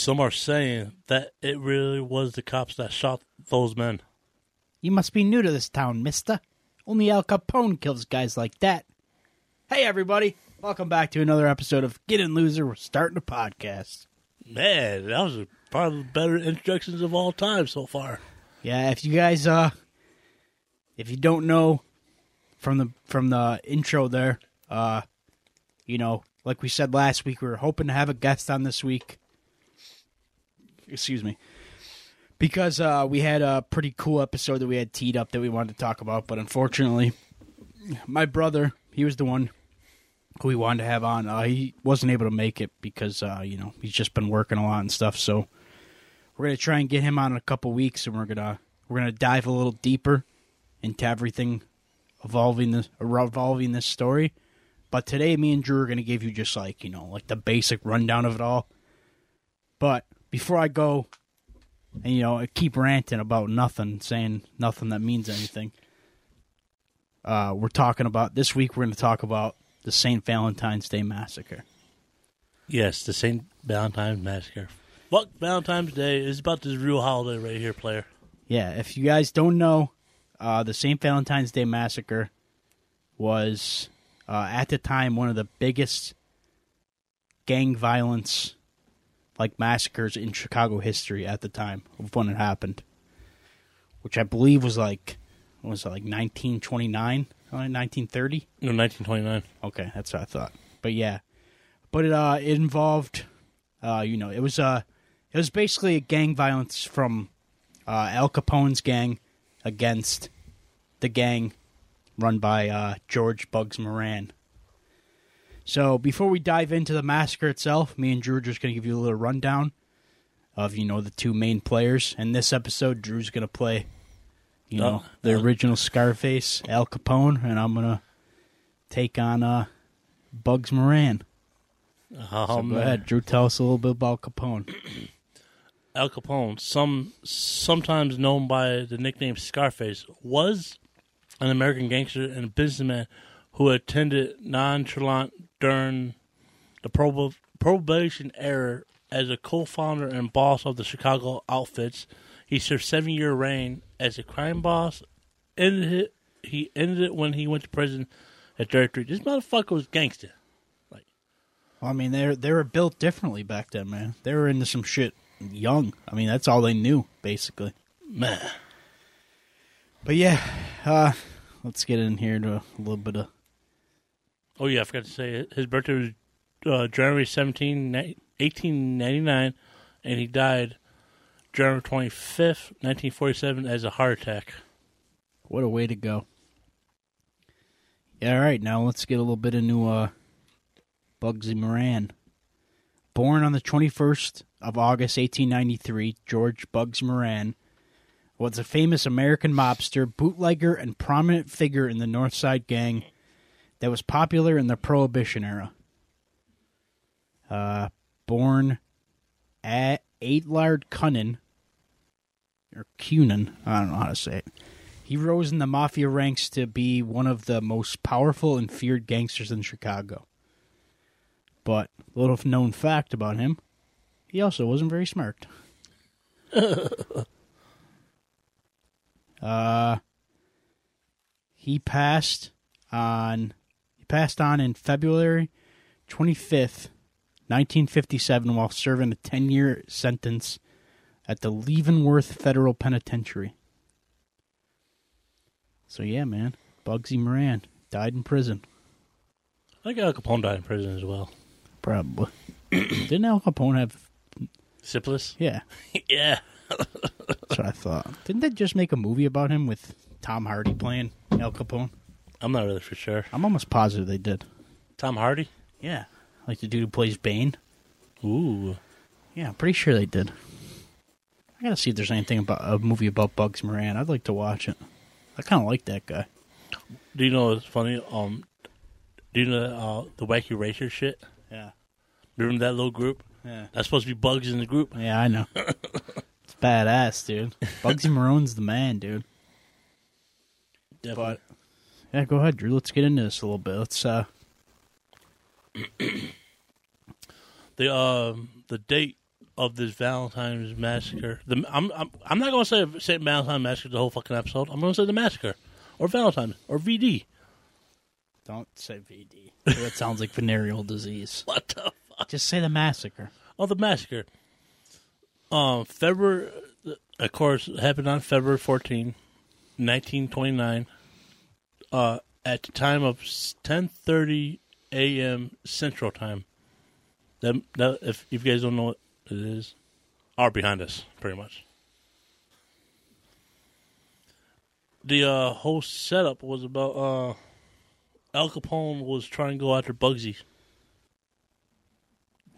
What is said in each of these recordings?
Some are saying that it really was the cops that shot those men. You must be new to this town, mister. Only Al Capone kills guys like that. Hey, everybody. Welcome back to another episode of Get In Loser. We're starting a podcast. Man, that was probably the better introductions of all time so far. Yeah, if you guys, uh, if you don't know from the from the intro there, uh, you know, like we said last week, we were hoping to have a guest on this week. Excuse me. Because uh, we had a pretty cool episode that we had teed up that we wanted to talk about, but unfortunately, my brother, he was the one who we wanted to have on. Uh, he wasn't able to make it because, uh, you know, he's just been working a lot and stuff. So we're gonna try and get him on in a couple weeks, and we're gonna we're gonna dive a little deeper into everything evolving this revolving this story. But today, me and Drew are gonna give you just like you know like the basic rundown of it all. But before I go, and you know I keep ranting about nothing, saying nothing that means anything. Uh, we're talking about this week. We're going to talk about the St. Valentine's Day massacre. Yes, the St. Valentine's Massacre. Fuck Valentine's Day is about this real holiday right here, player. Yeah, if you guys don't know, uh, the St. Valentine's Day massacre was uh, at the time one of the biggest gang violence like massacres in Chicago history at the time of when it happened, which I believe was like what was it like 1929, 1930. No, 1929. Okay, that's what I thought. But yeah, but it uh it involved, uh you know it was uh it was basically a gang violence from uh, Al Capone's gang against the gang run by uh, George Bugs Moran. So before we dive into the massacre itself, me and Drew are just going to give you a little rundown of you know the two main players. In this episode, Drew's going to play you know Oh, the uh, original Scarface, Al Capone, and I'm going to take on uh, Bugs Moran. Oh, So go ahead, Drew. Tell us a little bit about Capone. Al Capone, some sometimes known by the nickname Scarface, was an American gangster and a businessman who attended nonchalant during the prob- probation era as a co-founder and boss of the Chicago Outfits. He served seven-year reign as a crime boss. Ended it, he ended it when he went to prison at 33. This motherfucker was gangster. Well, I mean, they they were built differently back then, man. They were into some shit young. I mean, that's all they knew, basically. Man. But yeah, uh, let's get in here to a little bit of. Oh yeah, I forgot to say. His birthday was uh, January 17, 1899, and he died January 25th, 1947 as a heart attack. What a way to go. Yeah, all right, now let's get a little bit into uh, Bugsy Moran. Born on the 21st of August 1893, George Bugs Moran was a famous American mobster, bootlegger, and prominent figure in the North Side Gang that was popular in the Prohibition era. Uh, born at Adlard Cunnin, or Cunin, I don't know how to say it. He rose in the mafia ranks to be one of the most powerful and feared gangsters in Chicago. But little known fact about him, he also wasn't very smart. uh he passed on passed on in February 25th, 1957 while serving a 10-year sentence at the Leavenworth Federal Penitentiary. So yeah, man, Bugsy Moran died in prison. I think Al Capone died in prison as well. Probably. Didn't Al Capone have? Syphilis? Yeah, yeah. that's what I thought. Didn't they just make a movie about him with Tom Hardy playing Al Capone? I'm not really for sure. I'm almost positive they did. Tom Hardy. Yeah, like the dude who plays Bane. Ooh. Yeah, I'm pretty sure they did. I gotta see if there's anything about a movie about Bugs Moran. I'd like to watch it. I kind of like that guy. Do you know what's funny? Um, do you know uh, the wacky racer shit? Yeah, Remember that little group? yeah, That's supposed to be Bugs in the group. yeah. I know. it's badass, dude. Bugsy Maroon's the man, dude. Definitely. Yeah, go ahead, Drew. Let's get into this a little bit. Let's uh, the um the date of this Valentine's massacre. The I'm I'm, I'm not going to say Saint Valentine massacre the whole fucking episode. I'm going to say the massacre or Valentine or VD. don't say VD. That sounds like venereal disease. What the fuck? Just say the massacre. Oh, the massacre. Um, February, of course, happened on February 14, 1929. Uh, at the time of 10:30 a.m. Central Time. That, that if, if you guys don't know what it is, are behind us pretty much. The uh, whole setup was about uh, Al Capone was trying to go after Bugsy.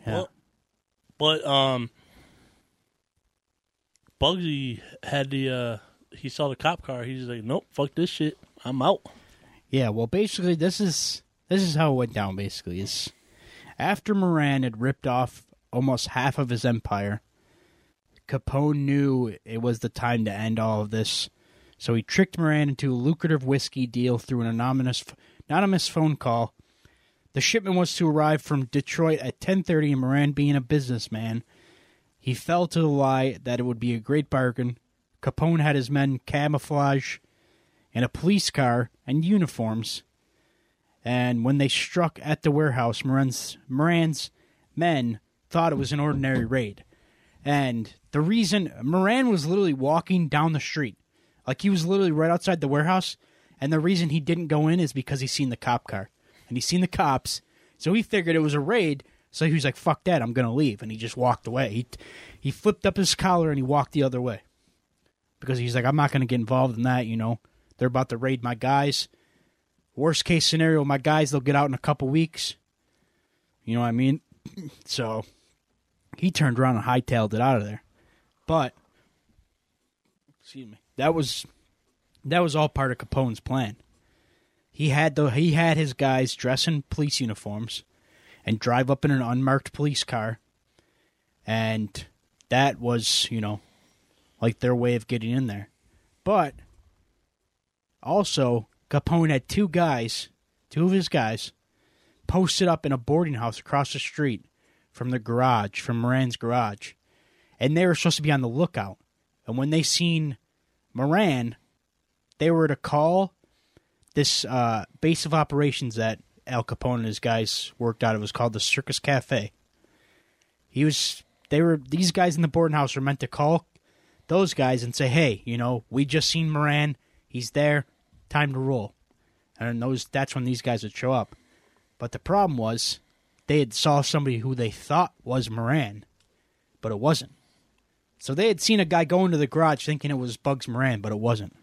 Yeah. Well, but um, Bugsy had the uh, he saw the cop car. He's like, nope, fuck this shit. I'm out. Yeah, well, basically, this is this is how it went down. Basically, is after Moran had ripped off almost half of his empire, Capone knew it was the time to end all of this, so he tricked Moran into a lucrative whiskey deal through an anonymous anonymous phone call. The shipment was to arrive from Detroit at 10:30, and Moran, being a businessman, he fell to the lie that it would be a great bargain. Capone had his men camouflage in a police car and uniforms. And when they struck at the warehouse, Moran's, Moran's men thought it was an ordinary raid. And the reason Moran was literally walking down the street, like he was literally right outside the warehouse, and the reason he didn't go in is because he seen the cop car and he seen the cops, so he figured it was a raid. So he was like, "Fuck that, I'm gonna leave," and he just walked away. He he flipped up his collar and he walked the other way because he's like, "I'm not gonna get involved in that," you know. They're about to raid my guys. Worst case scenario, my guys they'll get out in a couple weeks. You know what I mean? So he turned around and hightailed it out of there. But excuse me. That was that was all part of Capone's plan. He had the he had his guys dress in police uniforms and drive up in an unmarked police car. And that was, you know, like their way of getting in there. But also, Capone had two guys, two of his guys, posted up in a boarding house across the street from the garage, from Moran's garage. And they were supposed to be on the lookout. And when they seen Moran, they were to call this uh, base of operations that Al Capone and his guys worked out. It was called the Circus Cafe. He was they were these guys in the boarding house were meant to call those guys and say, "Hey, you know, we just seen Moran. He's there. Time to roll." And those that's when these guys would show up. But the problem was they had saw somebody who they thought was Moran, but it wasn't. So they had seen a guy go into the garage thinking it was Bugs Moran, but it wasn't.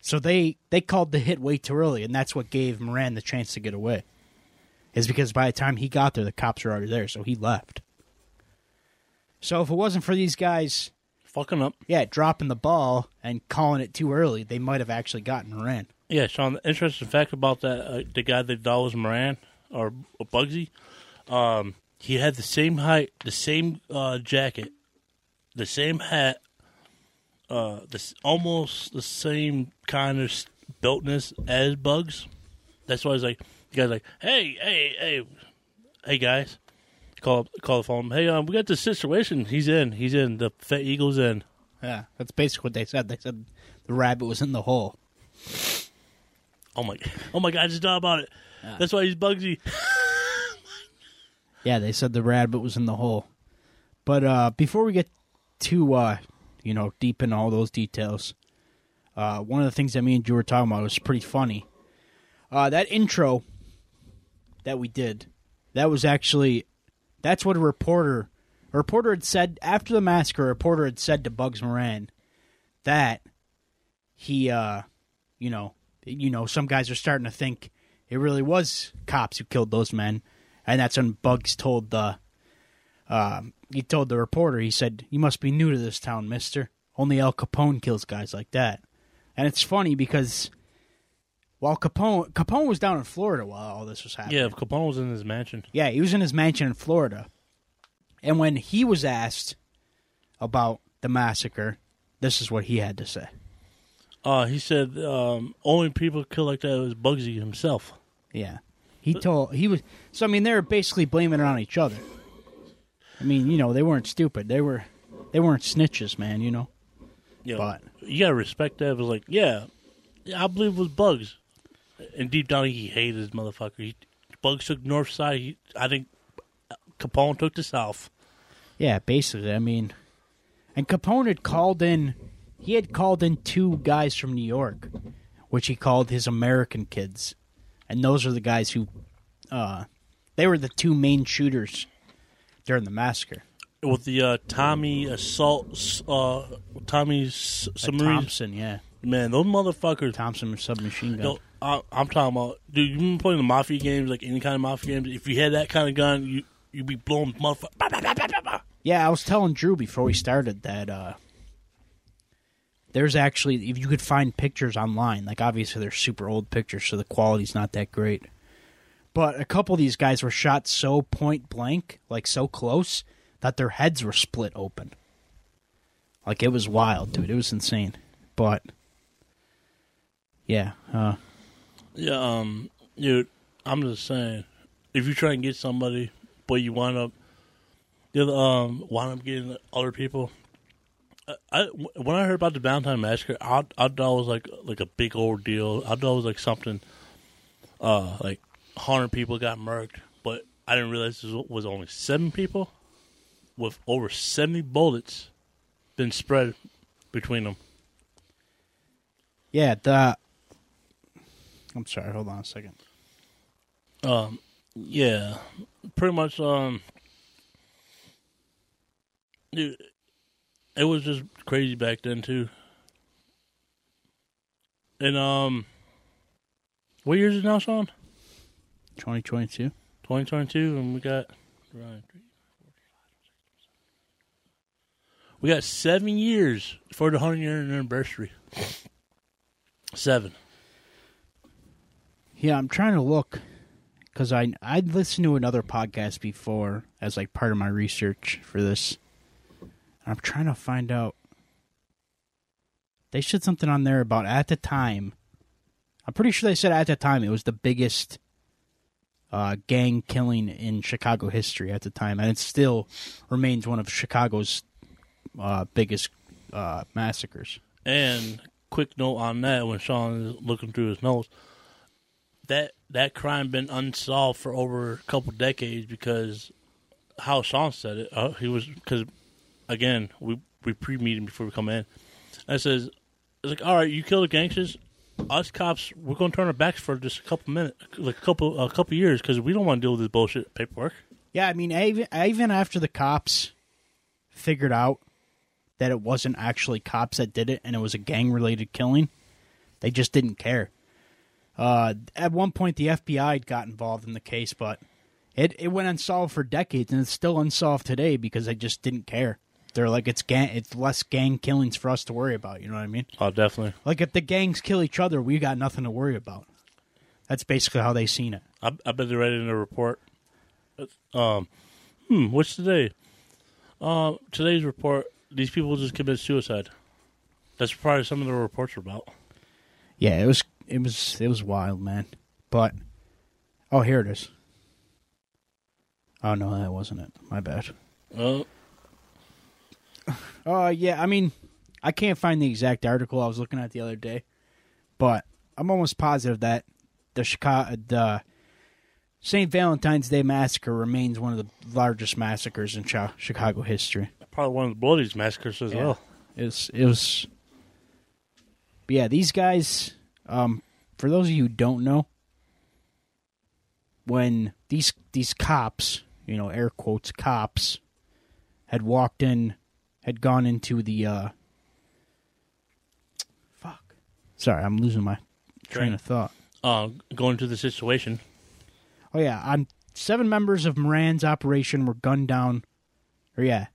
So they they called the hit way too early, and that's what gave Moran the chance to get away. Is because by the time he got there, the cops were already there, so he left. So if it wasn't for these guys, Fucking up. yeah, dropping the ball and calling it too early, they might have actually gotten Moran. Yeah, Sean. The interesting fact about that, uh, the guy that thought was Moran or Bugsy, um, he had the same height, the same uh, jacket, the same hat, uh, this almost the same kind of builtness as Bugs. That's why he's like, the guy's like, hey, hey, hey, hey, guys, call call the phone. Hey, um, we got this situation. He's in. He's in. The Fat Eagle's in. Yeah, that's basically what they said. They said the rabbit was in the hole. Oh my, oh my God, I just thought about it. That's why he's Bugsy. Yeah, they said the rabbit was in the hole. But uh, before we get too, uh, you know, deep in all those details, uh, one of the things that me and you were talking about was pretty funny. Uh, that intro that we did, that was actually, that's what a reporter, a reporter had said after the massacre. A reporter had said to Bugs Moran, that, he, uh, you know, you know, some guys are starting to think it really was cops who killed those men, and that's when Bugs told the, um, he told the reporter, he said, "You must be new to this town, Mister. Only Al Capone kills guys like that." And it's funny because while Capone Capone was down in Florida while all this was happening. Yeah, Capone was in his mansion. Yeah, he was in his mansion in Florida. And when he was asked about the massacre, this is what he had to say. Uh, he said um, only people killed like that was Bugsy himself. Yeah. He told he was so I mean they were basically blaming it on each other. I mean, you know, they weren't stupid. They were they weren't snitches, man, you know. Yeah, But- you gotta respect that. It was like, yeah, yeah, I believe it was Bugs. And deep down, he hated his motherfucker. He, Bugs took north side. He, I think Capone took the south. Yeah, basically. I mean, and Capone had called in. He had called in two guys from New York, which he called his American kids, and those are the guys who, uh, they were the two main shooters during the massacre. with the uh, Tommy assault, uh, Tommy S- Uh. Thompson, yeah, Man, those motherfuckers. Thompson submachine gun. Yo, I, I'm talking about, dude. You've been playing the mafia games, like any kind of mafia games. If you had that kind of gun, you you'd be blowing motherfucker. Bah, bah, bah, bah, bah, bah. Yeah, I was telling Drew before we started that uh, there's actually if you could find pictures online, like obviously they're super old pictures, so the quality's not that great. But a couple of these guys were shot so point blank, like so close, that their heads were split open. Like it was wild, dude. It was insane. But yeah, uh, Yeah, um, dude. I'm just saying, if you try and get somebody, but you wind up, you know, um, wind up getting other people. I, I when I heard about the Valentine massacre, I, I thought it was like like a big old deal. I thought it was like something, uh, like hundred people got murked, but I didn't realize this was only seven people, with over seventy bullets, been spread between them. yeah. The I'm sorry. Hold on a second. Um, yeah, pretty much. Um, dude, it was just crazy back then too. And um, what year is it now, Sean? 2022. Twenty twenty two, and we got right. three, four, five, six, seven. We got seven years for the hundred year anniversary. Seven. Yeah, I'm trying to look because I I'd listened to another podcast before as like part of my research for this. I'm trying to find out. They said something on there about at the time. I'm pretty sure they said at the time it was the biggest uh, gang killing in Chicago history at the time, and it still remains one of Chicago's uh, biggest uh, massacres. And quick note on that: when Sean is looking through his notes, that that crime been unsolved for over a couple decades because how Sean said it, uh, he was because again we we pre meeting before we come in, it says it's like all right, you kill the gangsters. Us cops, we're to turn our backs for just a couple minutes, like a couple, a couple years, because we don't want to deal with this bullshit paperwork. Yeah, I mean, even even after the cops figured out that it wasn't actually cops that did it and it was a gang related killing, they just didn't care. Uh, at one point, the FBI got involved in the case, but it it went unsolved for decades, and it's still unsolved today because they just didn't care. They're like, it's gang, it's less gang killings for us to worry about. You know what I mean? Oh, definitely. Like if the gangs kill each other, we got nothing to worry about. That's basically how they seen it. I, I bet they're writing a report. Um, hmm, what's today? Uh, today's report. These people just committed suicide. That's probably some of the reports are about. Yeah, it was it was it was wild, man. But oh, here it is. Oh no, that wasn't it. My bad. Uh, Uh yeah, I mean, I can't find the exact article I was looking at the other day, but I'm almost positive that the Chicago the St. Valentine's Day massacre remains one of the largest massacres in Chicago history. probably one of the bloodiest massacres as Yeah. well. It's it was but yeah, these guys um for those of you who don't know when these these cops, you know, air quotes cops had walked in had gone into the uh Sorry, I'm losing my train of thought. Uh, going to the situation. Oh yeah, on seven members of Moran's operation were gunned down. Or yeah,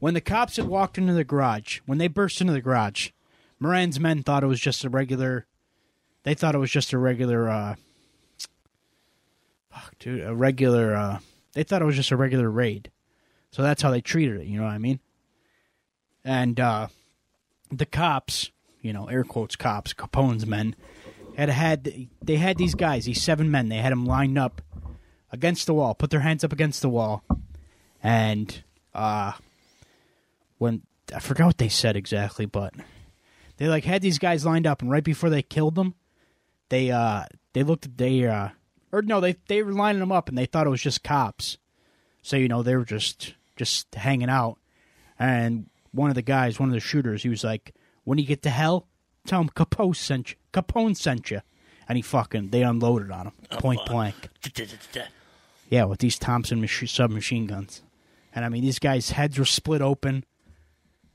when the cops had walked into the garage, when they burst into the garage, Moran's men thought it was just a regular. They thought it was just a regular. uh Fuck, dude, a regular. uh They thought it was just a regular raid, so that's how they treated it. You know what I mean? And uh the cops, you know, air quotes cops, Capone's men, had had they had these guys, these seven men. They had them lined up against the wall, put their hands up against the wall, and uh, when I forgot what they said exactly, but they like had these guys lined up, and right before they killed them, they uh they looked at they uh or no they they were lining them up, and they thought it was just cops, so you know they were just just hanging out, and one of the guys, one of the shooters, he was like, "When you get to hell, tell him Capone sent you. Capone sent you." And he fucking they unloaded on him point blank. Yeah, with these Thompson mach- submachine guns. And I mean, these guys' heads were split open.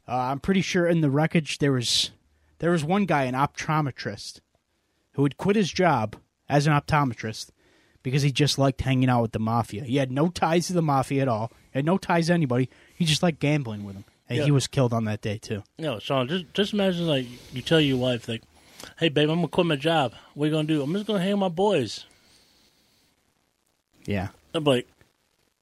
Uh, I'm pretty sure in the wreckage there was there was one guy, an optometrist, who had quit his job as an optometrist because he just liked hanging out with the mafia. He had no ties to the mafia at all. He had no ties to anybody. He just liked gambling with them. And Yeah. he was killed on that day too. No, Sean, just just imagine like you tell your wife like, "Hey, babe, I'm gonna quit my job. What are you gonna do? I'm just gonna hang with my boys." Yeah, I'm like,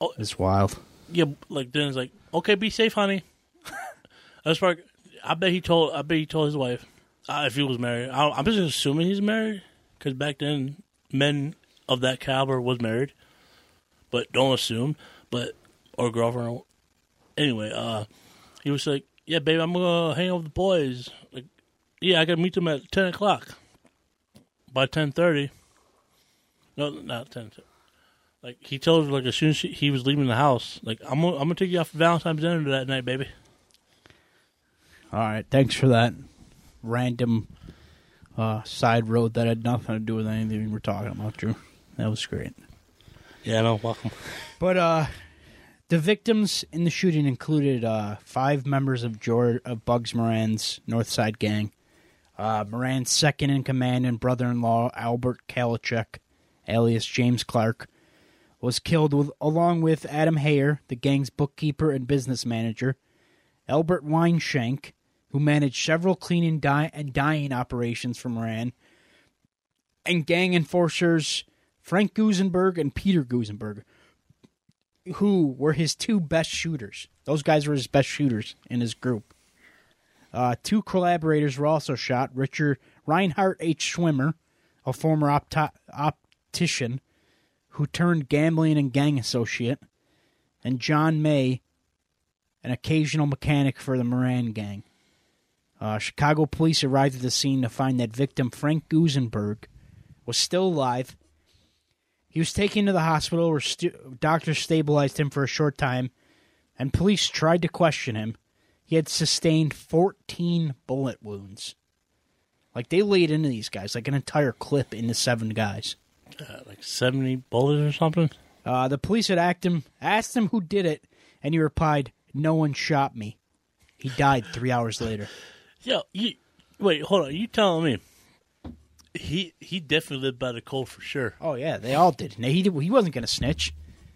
oh. it's wild. yeah, like then it's like, okay, be safe, honey. That's like, I bet he told, I bet he told his wife uh, if he was married. I, I'm just assuming he's married because back then men of that caliber was married, but don't assume. But or girlfriend. Anyway, uh, he was like, yeah, babe, I'm gonna hang out with the boys. Like, yeah, I gotta meet them at ten o'clock. By ten thirty. No, not ten. Like he told her, like as soon as she, he was leaving the house, like I'm gonna, I'm gonna take you out for Valentine's dinner that night, baby. All right, thanks for that random uh, side road that had nothing to do with anything we're talking about, Drew. That was great. Yeah, no, welcome. But uh, the victims in the shooting included uh, five members of George of Bugs Moran's North Side gang. Uh, Moran's second in command and brother-in-law Albert Kalachek, alias James Clark, was killed with along with Adam Heyer, the gang's bookkeeper and business manager, Albert Weinshank, who managed several cleaning dye- and dyeing operations for Moran, and gang enforcers Frank Gusenberg and Peter Gusenberg, who were his two best shooters. Those guys were his best shooters in his group. Uh, two collaborators were also shot Richard Reinhardt H. Schwimmer, a former opti- optician who turned gambling and gang associate, and John May, an occasional mechanic for the Moran gang. Uh, Chicago police arrived at the scene to find that victim Frank Gusenberg was still alive. He was taken to the hospital where stu- doctors stabilized him for a short time, and police tried to question him. He had sustained 14 bullet wounds. Like, they laid into these guys, like an entire clip into seven guys. Uh, like seventy bullets or something. Uh, the police had asked him, asked him who did it, and he replied, No one shot me. He died three hours later. Yo, you wait, hold on. You telling me he he definitely lived by the code for sure. Oh, yeah, they all did. No, he, did, he wasn't going to snitch.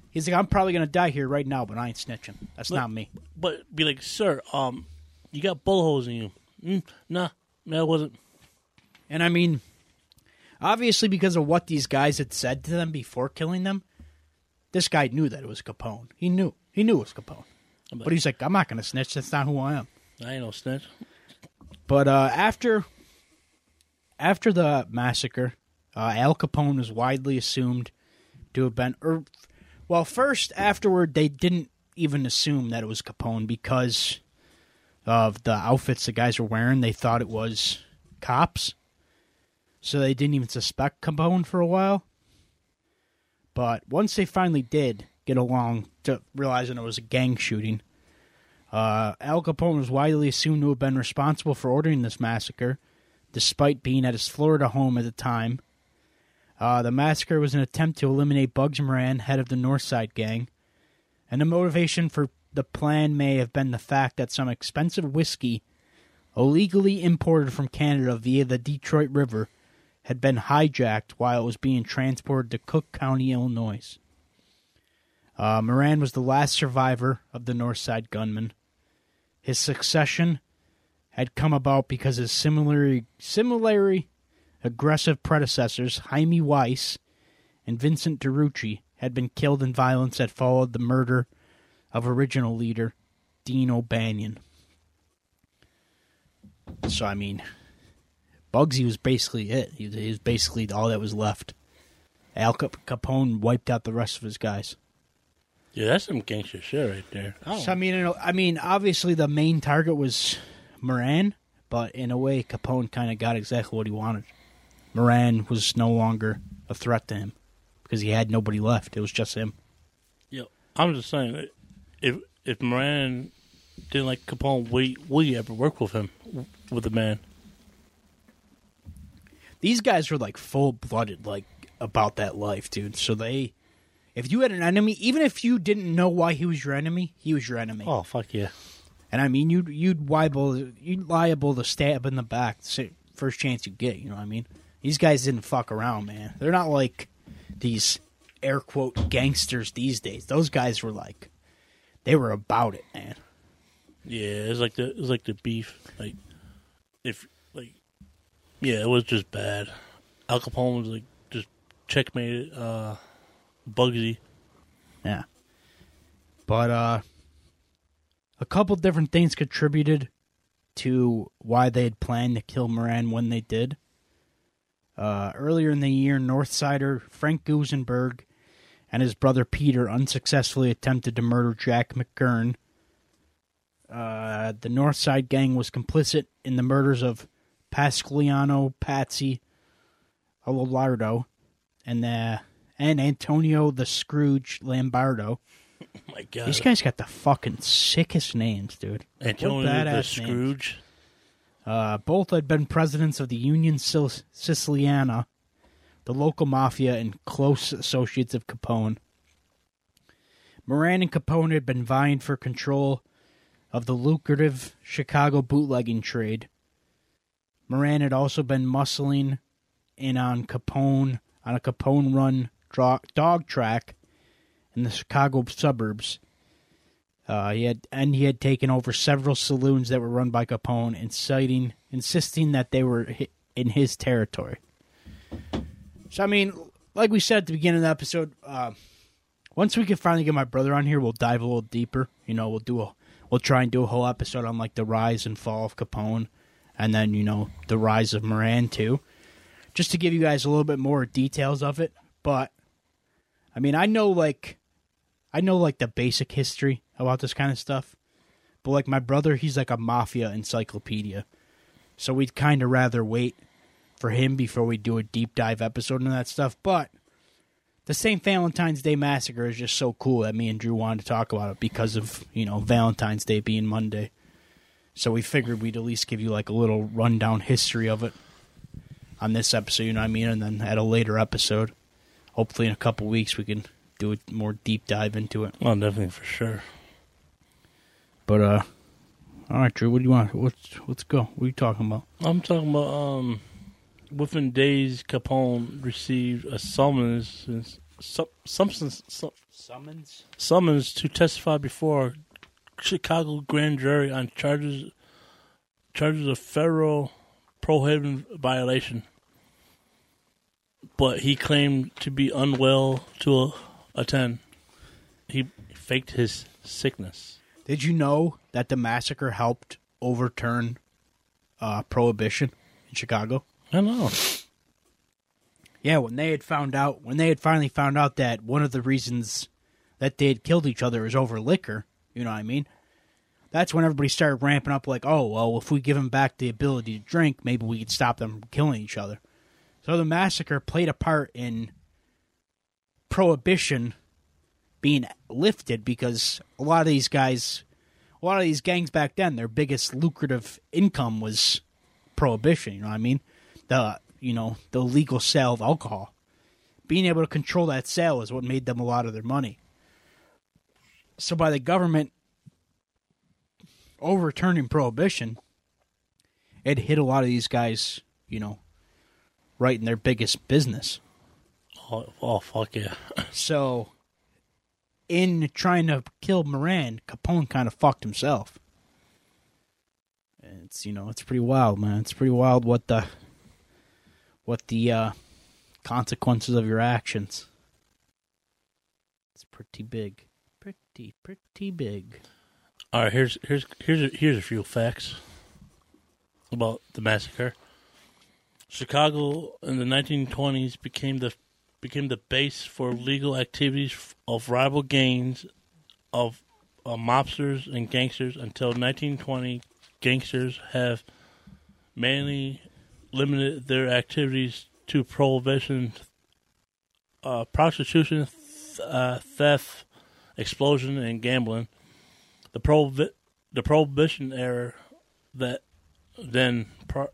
He's like, I'm probably going to die here right now, but I ain't snitching. That's Look- not me. But be like, sir, um, you got bullet holes in you. Mm, nah, that wasn't. And I mean, obviously, because of what these guys had said to them before killing them, this guy knew that it was Capone. He knew. He knew it was Capone. But he's like, I'm not going to snitch. That's not who I am. I ain't no snitch. But uh, after after the massacre, uh, Al Capone was widely assumed to have been. Or, well, first afterward, they didn't even assume that it was Capone because of the outfits the guys were wearing. They thought it was cops, so they didn't even suspect Capone for a while. But once they finally did get along to realizing it was a gang shooting, uh, Al Capone was widely assumed to have been responsible for ordering this massacre, despite being at his Florida home at the time. Uh, the massacre was an attempt to eliminate Bugs Moran, head of the Northside Gang, and the motivation for the plan may have been the fact that some expensive whiskey illegally imported from Canada via the Detroit River, had been hijacked while it was being transported to Cook County, Illinois. Uh, Moran was the last survivor of the Northside gunman. His succession had come about because his similarly, similarly aggressive predecessors, Hymie Weiss and Vincent Drucci, had been killed in violence that followed the murder of original leader Dean O'Banion. So, I mean, Bugsy was basically it. He was, basically all that was left. Al Capone wiped out the rest of his guys. Yeah, that's some gangster shit right there. Oh. So I mean, you know, I mean, obviously the main target was Moran, but in a way, Capone kind of got exactly what he wanted. Moran was no longer a threat to him because he had nobody left. It was just him. Yeah, I'm just saying, if if Moran didn't like Capone, will you, will you ever work with him, with the man? These guys were like full blooded, like about that life, dude. So they, if you had an enemy, even if you didn't know why he was your enemy, he was your enemy. Oh fuck yeah! And I mean, you'd you'd liable you'd liable to stab in the back the first chance you get. You know what I mean? These guys didn't fuck around, man. They're not like these air quote gangsters these days. Those guys were like, they were about it, man. Yeah, it's like the it's like the beef. Like if like yeah, it was just bad. Al Capone was like just checkmated uh Bugsy. Yeah. But uh a couple different things contributed to why they had planned to kill Moran when they did. Uh, earlier in the year, Northsider Frank Gusenberg and his brother Peter unsuccessfully attempted to murder Jack McGurn. Uh, the Northside gang was complicit in the murders of Pasqualiano Patsy Alardo and the and Antonio the Scrooge Lombardo. Oh my god. These guys got the fucking sickest names, dude. What Antonio the badass names. Scrooge. Uh, both had been presidents of the Union Sil- Siciliana, the local mafia, and close associates of Capone. Moran and Capone had been vying for control of the lucrative Chicago bootlegging trade. Moran had also been muscling in on Capone on a Capone run dog track in the Chicago suburbs. Uh, he had and he had taken over several saloons that were run by Capone, inciting, insisting that they were in his territory. So I mean, like we said at the beginning of the episode, uh, once we can finally get my brother on here, we'll dive a little deeper. You know, we'll do a we'll try and do a whole episode on like the rise and fall of Capone, and then you know the rise of Moran too, just to give you guys a little bit more details of it. But I mean, I know like I know like the basic history about this kind of stuff, but like my brother, he's like a mafia encyclopedia, so we'd kind of rather wait for him before we do a deep dive episode into that stuff. But the St. Valentine's Day massacre is just so cool that me and Drew wanted to talk about it because of you know Valentine's Day being Monday. So we figured we'd at least give you like a little rundown history of it on this episode, you know what I mean, and then at a later episode, hopefully in a couple weeks we can do a more deep dive into it. Oh, definitely for sure. But uh, all right, Drew, what do you want? Let's let's go. What are you talking about? I'm talking about um, within days, Capone received a summons, some, summons, some, Summons. summons to testify before Chicago grand jury on charges charges of federal prohibition violation. But he claimed to be unwell to attend. He faked his sickness. Did you know that the massacre helped overturn uh, prohibition in Chicago? I know. Yeah, when they had found out, when they had finally found out that one of the reasons that they had killed each other is over liquor, you know what I mean? That's when everybody started ramping up, like, oh, well, if we give them back the ability to drink, maybe we could stop them from killing each other. So the massacre played a part in prohibition being lifted because a lot of these guys, a lot of these gangs back then, their biggest lucrative income was prohibition. You know what I mean? The you know the legal sale of alcohol. Being able to control that sale is what made them a lot of their money. So by the government overturning prohibition, it hit a lot of these guys, you know, right in their biggest business. Oh, oh fuck yeah. So, in trying to kill Moran, Capone kind of fucked himself. And It's you know it's pretty wild, man. It's pretty wild what the what the uh, consequences of your actions. It's pretty big, pretty pretty big. All right, here's here's here's a, here's a few facts about the massacre. Chicago in the 1920s became the became the base for legal activities of rival gangs of uh, mobsters and gangsters until 1920. Gangsters have mainly limited their activities to prohibition, uh, prostitution, th- uh, theft, explosion, and gambling the prohibi- the prohibition era that then pro-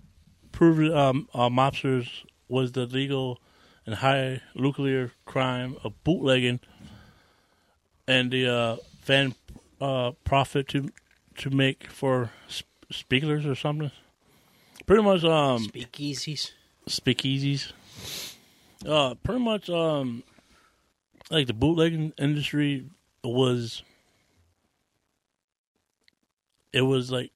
proved um, uh, mobsters was the legal and high nuclear crime of bootlegging and the uh, fan uh, profit to to make for sp- speakers or something. Pretty much um Speakeasies. speakeasies. Uh, pretty much um like the bootlegging industry was it was like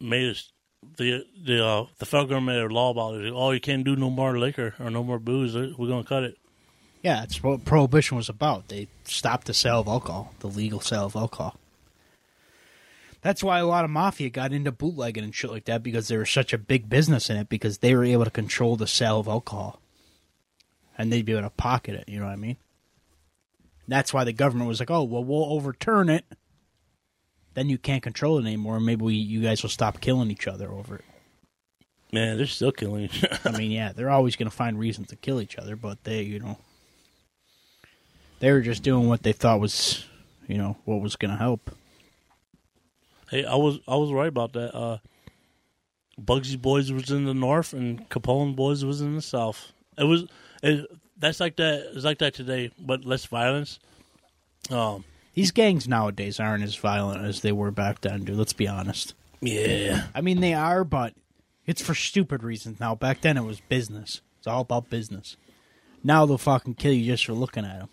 made us the the uh, the federal government a law about it. Oh, you can't do no more liquor or no more booze. We're gonna cut it. Yeah, that's what prohibition was about. They stopped the sale of alcohol, the legal sale of alcohol. That's why a lot of mafia got into bootlegging and shit like that because there was such a big business in it because they were able to control the sale of alcohol. And they'd be able to pocket it, you know what I mean? That's why the government was like, "Oh, well, we'll overturn it. Then you can't control it anymore. Maybe we, you guys will stop killing each other over it." Man, they're still killing. each other. I mean, yeah, they're always going to find reasons to kill each other, but they, you know, they were just doing what they thought was, you know, what was going to help. Hey, I was I was right about that. Uh, Bugsy Boys was in the north, and Capone Boys was in the south. It was it, that's like that. It's like that today, but less violence. Um, These gangs nowadays aren't as violent as they were back then, dude. Let's be honest. yeah, I mean, they are, but it's for stupid reasons now. Back then, it was business. It's all about business. Now they'll fucking kill you just for looking at them.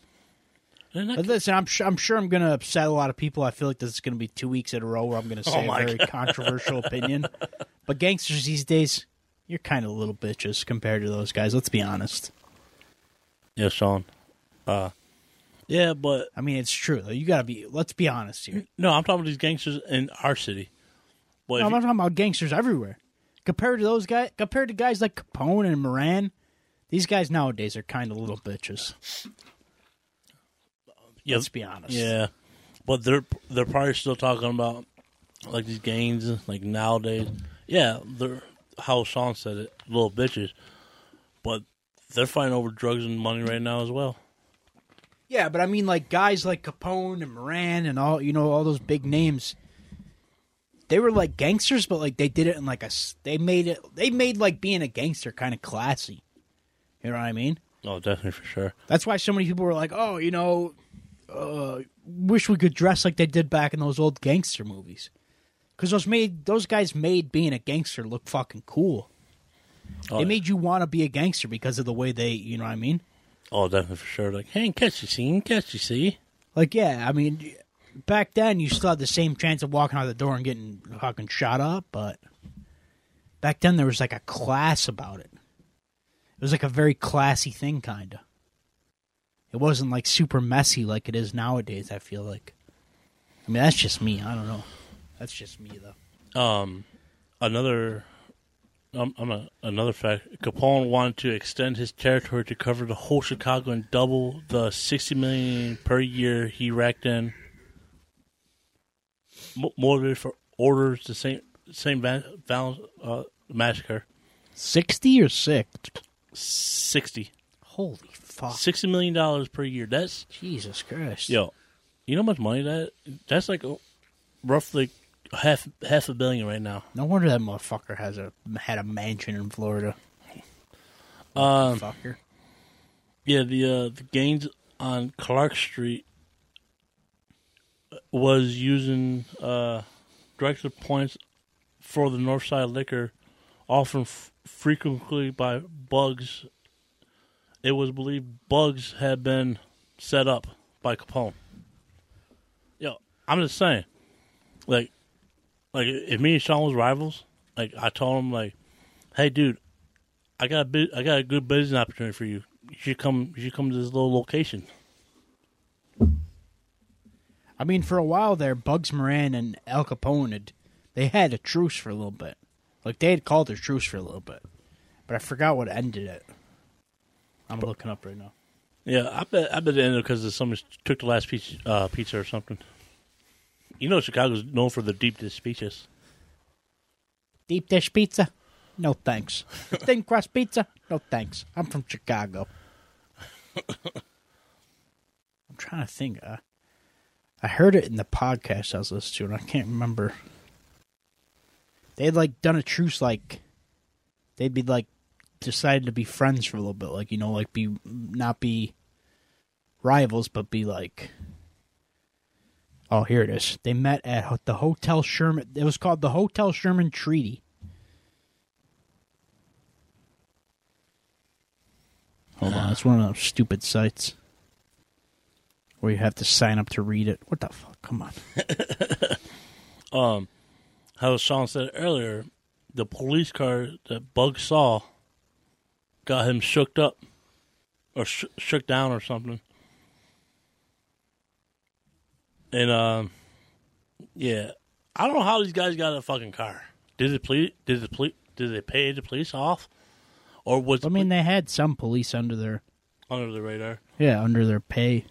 listen, I'm sure, I'm sure I'm going to upset a lot of people. I feel like this is going to be two weeks in a row where I'm going to say Oh a very controversial opinion. But gangsters these days, you're kind of little bitches compared to those guys. Let's be honest. yeah, Sean. Uh, yeah, but I mean, it's true though. You got to be. Let's be honest here. no, I'm talking about these gangsters in our city. But No, I'm not talking about gangsters everywhere. Compared to those guys, compared to guys like Capone and Moran, these guys nowadays are kind of little bitches. yeah, Let's be honest. Yeah, but they're they're probably still talking about like these gangs like nowadays. Yeah, they're how Sean said it, little bitches, but they're fighting over drugs and money right now as well. Yeah, but I mean, like guys like Capone and Moran and all you know, all those big names. They were like gangsters, but like they did it in like a they made it. They made like being a gangster kind of classy. You know what I mean? Oh, definitely for sure. That's why so many people were like, "Oh, you know, uh, wish we could dress like they did back in those old gangster movies." Because those made those guys made being a gangster look fucking cool. Oh, they made you want to be a gangster because of the way they, you know what I mean? Oh, definitely for sure. Like, hey, catch you, see, catch you, see. Like, yeah, I mean, back then you still had the same chance of walking out the door and getting fucking shot up, but back then there was like a class about it. It was like a very classy thing, kind of. It wasn't like super messy like it is nowadays. I feel like. I mean, that's just me. I don't know. That's just me, though. Um, another, um, I'm a, another fact. Capone wanted to extend his territory to cover the whole Chicago and double the sixty million per year he racked in. Mo- Motivated for orders the same same van, van, uh, massacre. Sixty or six? Sixty. Holy fuck! Sixty million dollars per year. That's Jesus Christ! yo. You know how much money that? That's like uh, roughly half half a billion right now. No wonder that motherfucker has a had a mansion in Florida. Um, Fucker. Yeah, the uh, the gangs on Clark Street was using uh, director points for the Northside Liquor, often f- frequently by Bugs. It was believed Bugs had been set up by Capone. Yo, I'm just saying, like, like if me and Sean was rivals, like I told him, like, hey, dude, I got a bit, I got a good business opportunity for you. You should come, you should come to this little location. I mean, for a while there, Bugs Moran and Al Capone had they had a truce for a little bit. Like they had called a truce for a little bit, but I forgot what ended it. I'm looking up right now. Yeah, I bet, I bet it ended because someone took the last pizza, uh, pizza or something. You know, Chicago's known for the deep dish pizzas. Deep dish pizza? No thanks. Thin crust pizza? No thanks. I'm from Chicago. I'm trying to think. Uh, I heard it in the podcast I was listening to, and I can't remember. They had like done a truce, like they'd be like decided to be friends for a little bit, like you know, like be not be rivals, but be like. Oh, here it is. They met at the Hotel Sherman. It was called the Hotel Sherman Treaty. Hold on, it's one of those stupid sites where you have to sign up to read it. What the fuck? Come on. Um, how Sean said earlier, the police car that Bug saw got him shook up or sh- shook down or something. And um, yeah, I don't know how these guys got a fucking car. Did the police? Did the police? Did they pay the police off, or was I mean, they had some police under their under the radar? yeah under their pay.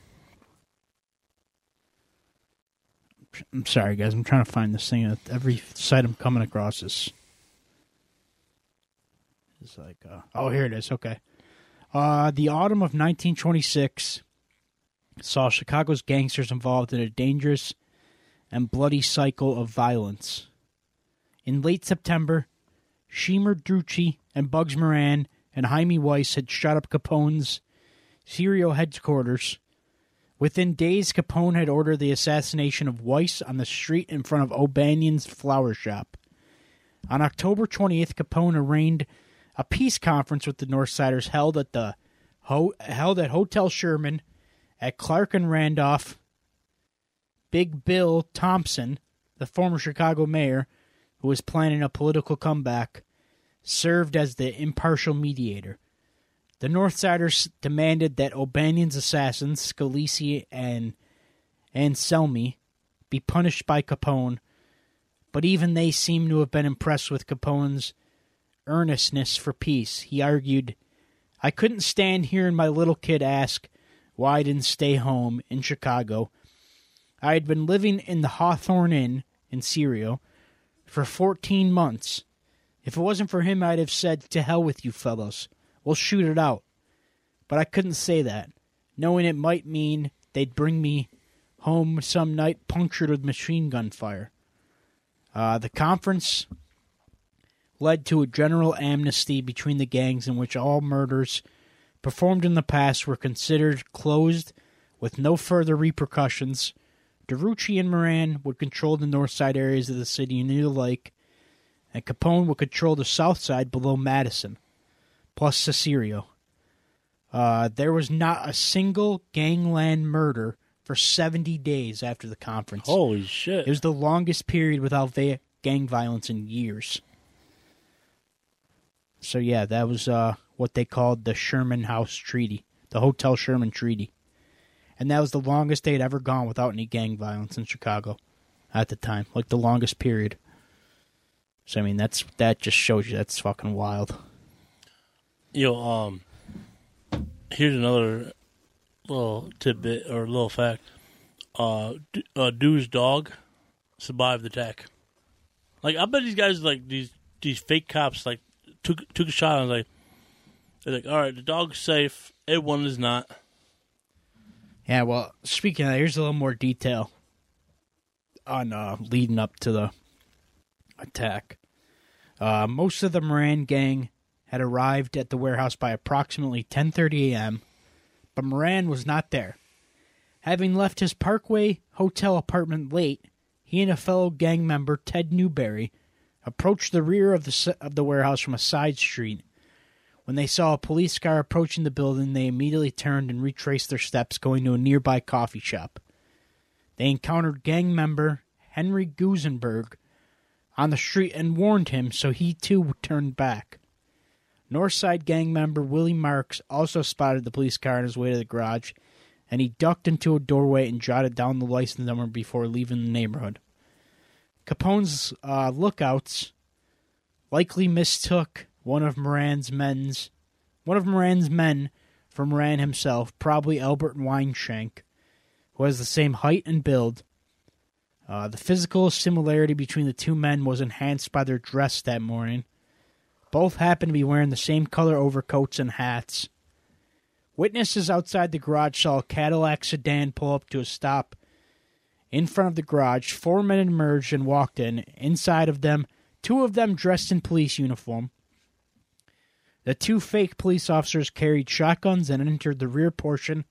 I'm sorry, guys. I'm trying to find this thing. Every site I'm coming across is is like, uh, oh, here it is. Okay, uh, the autumn of 1926 saw Chicago's gangsters involved in a dangerous and bloody cycle of violence. In late September, Schemer Drucci and Bugs Moran and Hymie Weiss had shot up Capone's Cicero headquarters. Within days, Capone had ordered the assassination of Weiss on the street in front of O'Banion's flower shop. On October 20th, Capone arraigned a peace conference with the Northsiders held at the held at Hotel Sherman at Clark and Randolph. Big Bill Thompson, the former Chicago mayor, who was planning a political comeback, served as the impartial mediator. The Northsiders demanded that O'Banion's assassins, Scalise and Anselmi, be punished by Capone, but even they seemed to have been impressed with Capone's earnestness for peace. He argued, I couldn't stand hearing my little kid ask why I didn't stay home in Chicago. I had been living in the Hawthorne Inn in Cicero for 14 months. If it wasn't for him, I'd have said, To hell with you fellows. We'll shoot it out. But I couldn't say that, knowing it might mean they'd bring me home some night punctured with machine gun fire. Uh, the conference led to a general amnesty between the gangs in which all murders performed in the past were considered closed with no further repercussions. Drucci and Moran would control the north side areas of the city near the lake, and Capone would control the south side below Madison, plus Cicero. Uh, there was not a single gangland murder for 70 days after the conference. Holy shit! It was the longest period without gang violence in years. So yeah, that was uh, what they called the Sherman House Treaty, the Hotel Sherman Treaty, and that was the longest they'd ever gone without any gang violence in Chicago at the time, like the longest period. So I mean, that's that just shows you that's fucking wild. Yo, um, here's another little tidbit or little fact. Uh, uh, Dew's dog survived the attack. Like, I bet these guys, like these these fake cops, like took took a shot and was like, they're like, all right, the dog's safe. Everyone is not. Yeah, well, speaking of that, here's a little more detail on uh, leading up to the attack. Uh, most of the Moran gang had arrived at the warehouse by approximately 10:30 a.m., but Moran was not there. Having left his Parkway hotel apartment late, he and a fellow gang member, Ted Newberry, approached the rear of the of the warehouse from a side street. When they saw a police car approaching the building, they immediately turned and retraced their steps, going to a nearby coffee shop. They encountered gang member Henry Gusenberg on the street and warned him, so he too turned back. Northside gang member Willie Marks also spotted the police car on his way to the garage, and he ducked into a doorway and jotted down the license number before leaving the neighborhood. Capone's uh, lookouts likely mistook one of Moran's men's one of Moran's men for Moran himself, probably Albert Weinshank, who has the same height and build. Uh, the physical similarity between the two men was enhanced by their dress that morning. Both happened to be wearing the same color overcoats and hats. Witnesses outside the garage saw a Cadillac sedan pull up to a stop in front of the garage. Four men emerged and walked in. Inside of them, two of them dressed in police uniform. The two fake police officers carried shotguns and entered the rear portion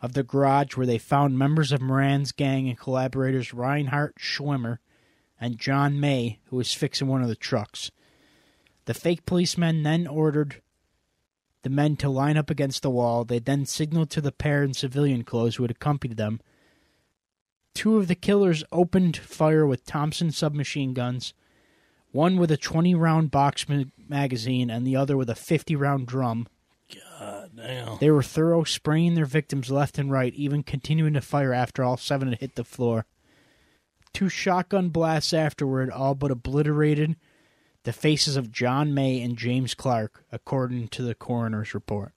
of the garage where they found members of Moran's gang and collaborators Reinhard Schwimmer and John May, who was fixing one of the trucks. The fake policemen then ordered the men to line up against the wall. They then signaled to the pair in civilian clothes who had accompanied them. Two of the killers opened fire with Thompson submachine guns, one with a 20 round box ma- magazine and the other with a 50 round drum. God damn. They were thorough, spraying their victims left and right, even continuing to fire after all seven had hit the floor. Two shotgun blasts afterward all but obliterated the faces of John May and James Clark, according to the coroner's report.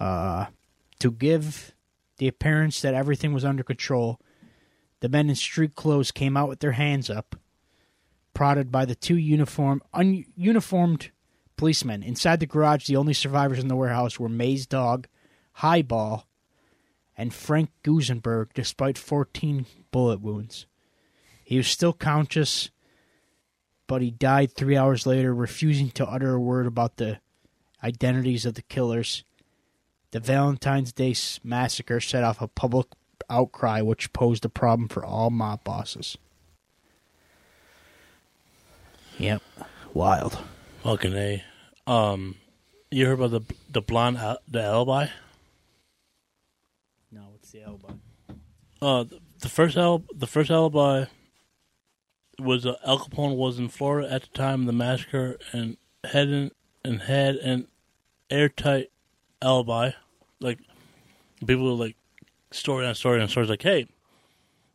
Uh, to give the appearance that everything was under control, the men in street clothes came out with their hands up, prodded by the two uniform, policemen. Inside the garage, the only survivors in the warehouse were May's dog, Highball, and Frank Gusenberg, despite 14 bullet wounds. He was still conscious, but he died three hours later, refusing to utter a word about the identities of the killers. The Valentine's Day massacre set off a public outcry which posed a problem for all mob bosses. Yep. Wild. Fucking a. Um, you heard about the the blonde al- the alibi? No, what's the alibi? Uh, the, the first al- the first alibi was uh, Al Capone was in Florida at the time of the massacre and had an, and had an airtight alibi. Like people were like story on story on stories like, hey,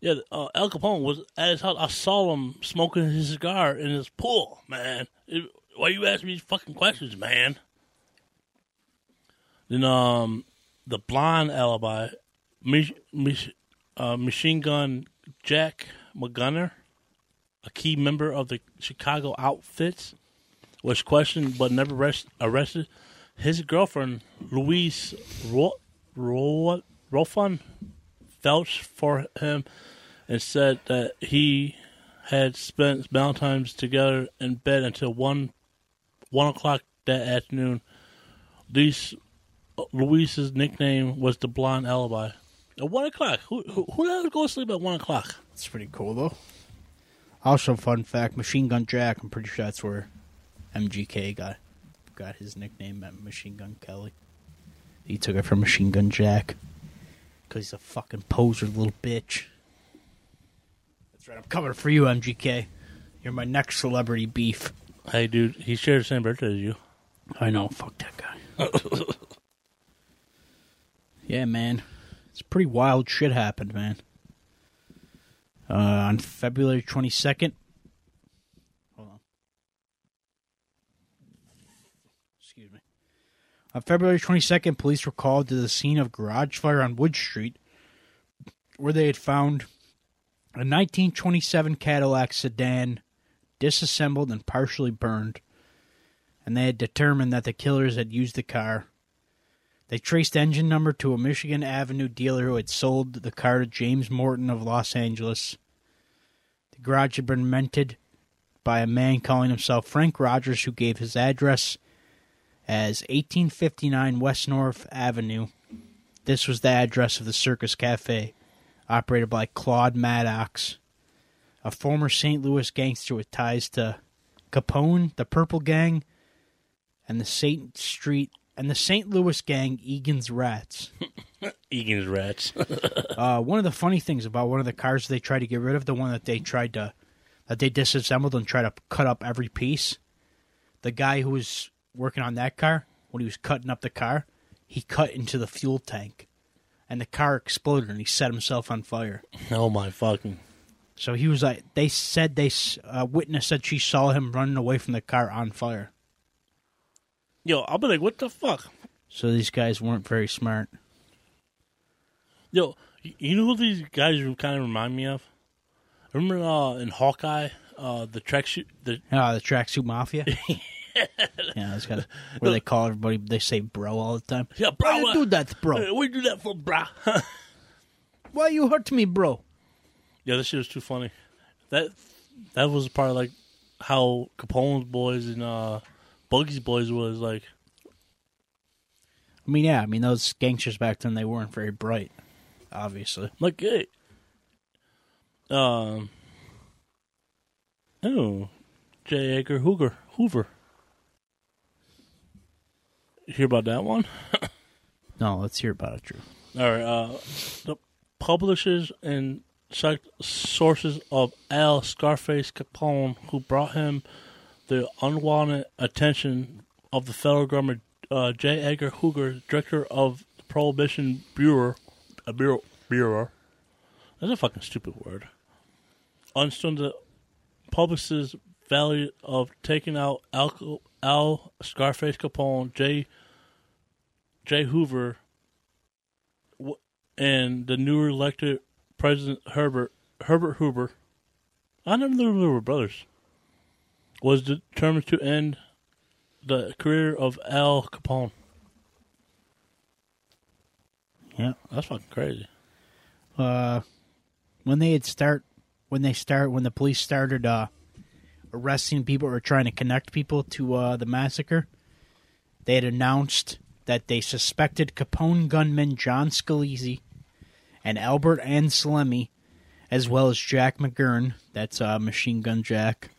yeah, uh, Al Capone was at his house. I saw him smoking his cigar in his pool, man. It- why you asking me these fucking questions, man? Then um, the blonde alibi, Mich- Mich- uh, Machine Gun Jack McGunner, a key member of the Chicago Outfits, was questioned but never arrest- arrested. His girlfriend, Louise Ro- Ro- vouched for him and said that he had spent Valentine's together in bed until one one o'clock that afternoon. These Louise's nickname was the blonde alibi. At one o'clock, who who, who the hell go to sleep at one o'clock? It's pretty cool though. Also, fun fact: Machine Gun Jack. I'm pretty sure that's where MGK got got his nickname at Machine Gun Kelly. He took it from Machine Gun Jack because he's a fucking poser little bitch. That's right. I'm coming for you, MGK. You're my next celebrity beef. Hey, dude, he shared the same birthday as you. I know. Fuck that guy. yeah, man. It's pretty wild shit happened, man. Uh, on February 22nd. Hold on. Excuse me. On February 22nd, police were called to the scene of garage fire on Wood Street, where they had found a 1927 Cadillac sedan disassembled and partially burned and they had determined that the killers had used the car. They traced engine number to a Michigan Avenue dealer who had sold the car to James Morton of Los Angeles. The garage had been rented by a man calling himself Frank Rogers, who gave his address as 1859 West North Avenue. This was the address of the Circus Cafe, operated by Claude Maddox, a former St. Louis gangster with ties to Capone, the Purple Gang, and the St. Street and the St. Louis gang Egan's Rats. Egan's rats. Uh, one of the funny things about one of the cars they tried to get rid of, the one that they tried to that they disassembled and tried to cut up every piece. The guy who was working on that car, when he was cutting up the car, he cut into the fuel tank, and the car exploded and he set himself on fire. oh my fucking. So he was like, they said they s- uh, witness said she saw him running away from the car on fire. Yo, I'll be like, what the fuck? So these guys weren't very smart. Yo, you know who these guys kind of remind me of? Remember uh, in Hawkeye, uh, the track shoot, the Ah, the tracksuit mafia. yeah, that's got where they call everybody. They say bro all the time. yeah, bro, Why you uh, do that, bro? We do that for bra. Why you hurt me, bro? yeah, this shit was too funny. That that was part of like how Capone's boys and uh, Buggy's boys was like. I mean, yeah, I mean those gangsters back then they weren't very bright, obviously. Like, hey. Um. Oh, J. Edgar Hoover. Hoover. Hear about that one? No, let's hear about it, Drew. All right. Uh, the publishers and sources of Al Scarface Capone, who brought him the unwanted attention of the federal government, uh, J. Edgar Hoover, director of the Prohibition Bureau, a bureau, bureau. That's a fucking stupid word. Understood the publicist's value of taking out Al, Al Scarface Capone, J. J. Hoover, and the newly elected President Herbert Herbert Hoover. I never knew they were brothers. Was determined to end the career of Al Capone. Yeah. That's fucking crazy. Uh, when they had start, when they start, when the police started uh, arresting people or trying to connect people to uh, the massacre, they had announced that they suspected Capone gunman John Scalise and Albert Anselmi, as well as Jack McGurn, that's uh, Machine Gun Jack,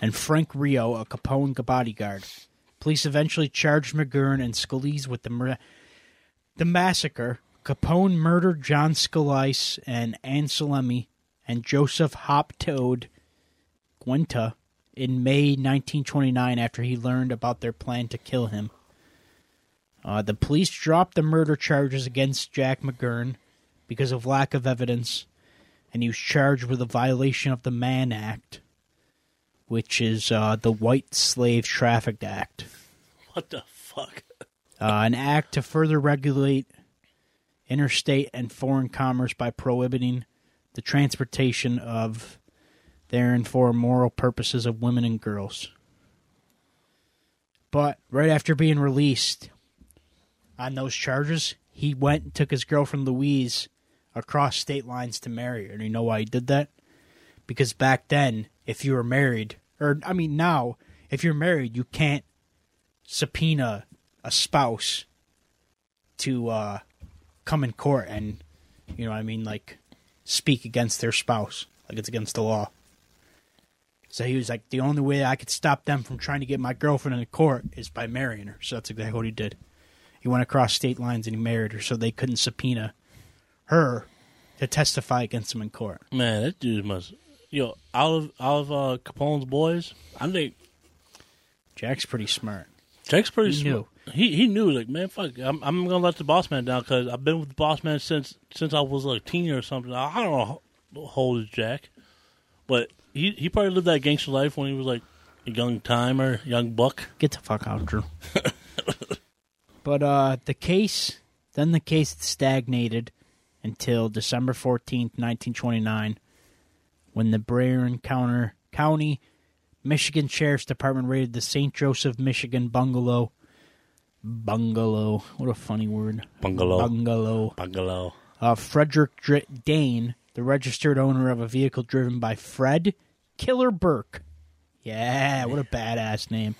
and Frank Rio, a Capone bodyguard. Police eventually charged McGurn and Scalise with the the massacre. Capone murdered John Scalise and Anselmi and Joseph Hop Toad Guenta in May 1929 after he learned about their plan to kill him. Uh, the police dropped the murder charges against Jack McGurn because of lack of evidence, and he was charged with a violation of the Mann Act, which is uh, the White Slave Traffic Act, What the fuck? uh, an act to further regulate interstate and foreign commerce by prohibiting the transportation of therein for moral purposes of women and girls. But right after being released on those charges, he went and took his girlfriend Louise across state lines to marry her. And you know why he did that? Because back then, if you were married, or I mean now, if you're married, you can't subpoena a spouse to uh, come in court and, you know I mean, like speak against their spouse. Like it's against the law. So he was like, the only way I could stop them from trying to get my girlfriend in court is by marrying her. So that's exactly what he did. He went across state lines and he married her so they couldn't subpoena her to testify against him in court. Man, that dude must. Yo, out of out of uh, Capone's boys, I think Jack's pretty smart. Jack's pretty He smart. He he knew like man, fuck, I'm I'm gonna let the boss man down because I've been with the boss man since since I was like a teen or something. I, I don't know how how old is Jack, but he he probably lived that gangster life when he was like a young timer, young buck. Get the fuck out, Drew. but uh, the case, then the case stagnated until December 14th, 1929, when the Berrien County, Michigan Sheriff's Department raided the St. Joseph, Michigan bungalow. Bungalow. What a funny word. Bungalow, Bungalow. bungalow. Uh, Frederick Dr- Dane, the registered owner of a vehicle driven by Fred Killer Burke. Yeah, what a badass name.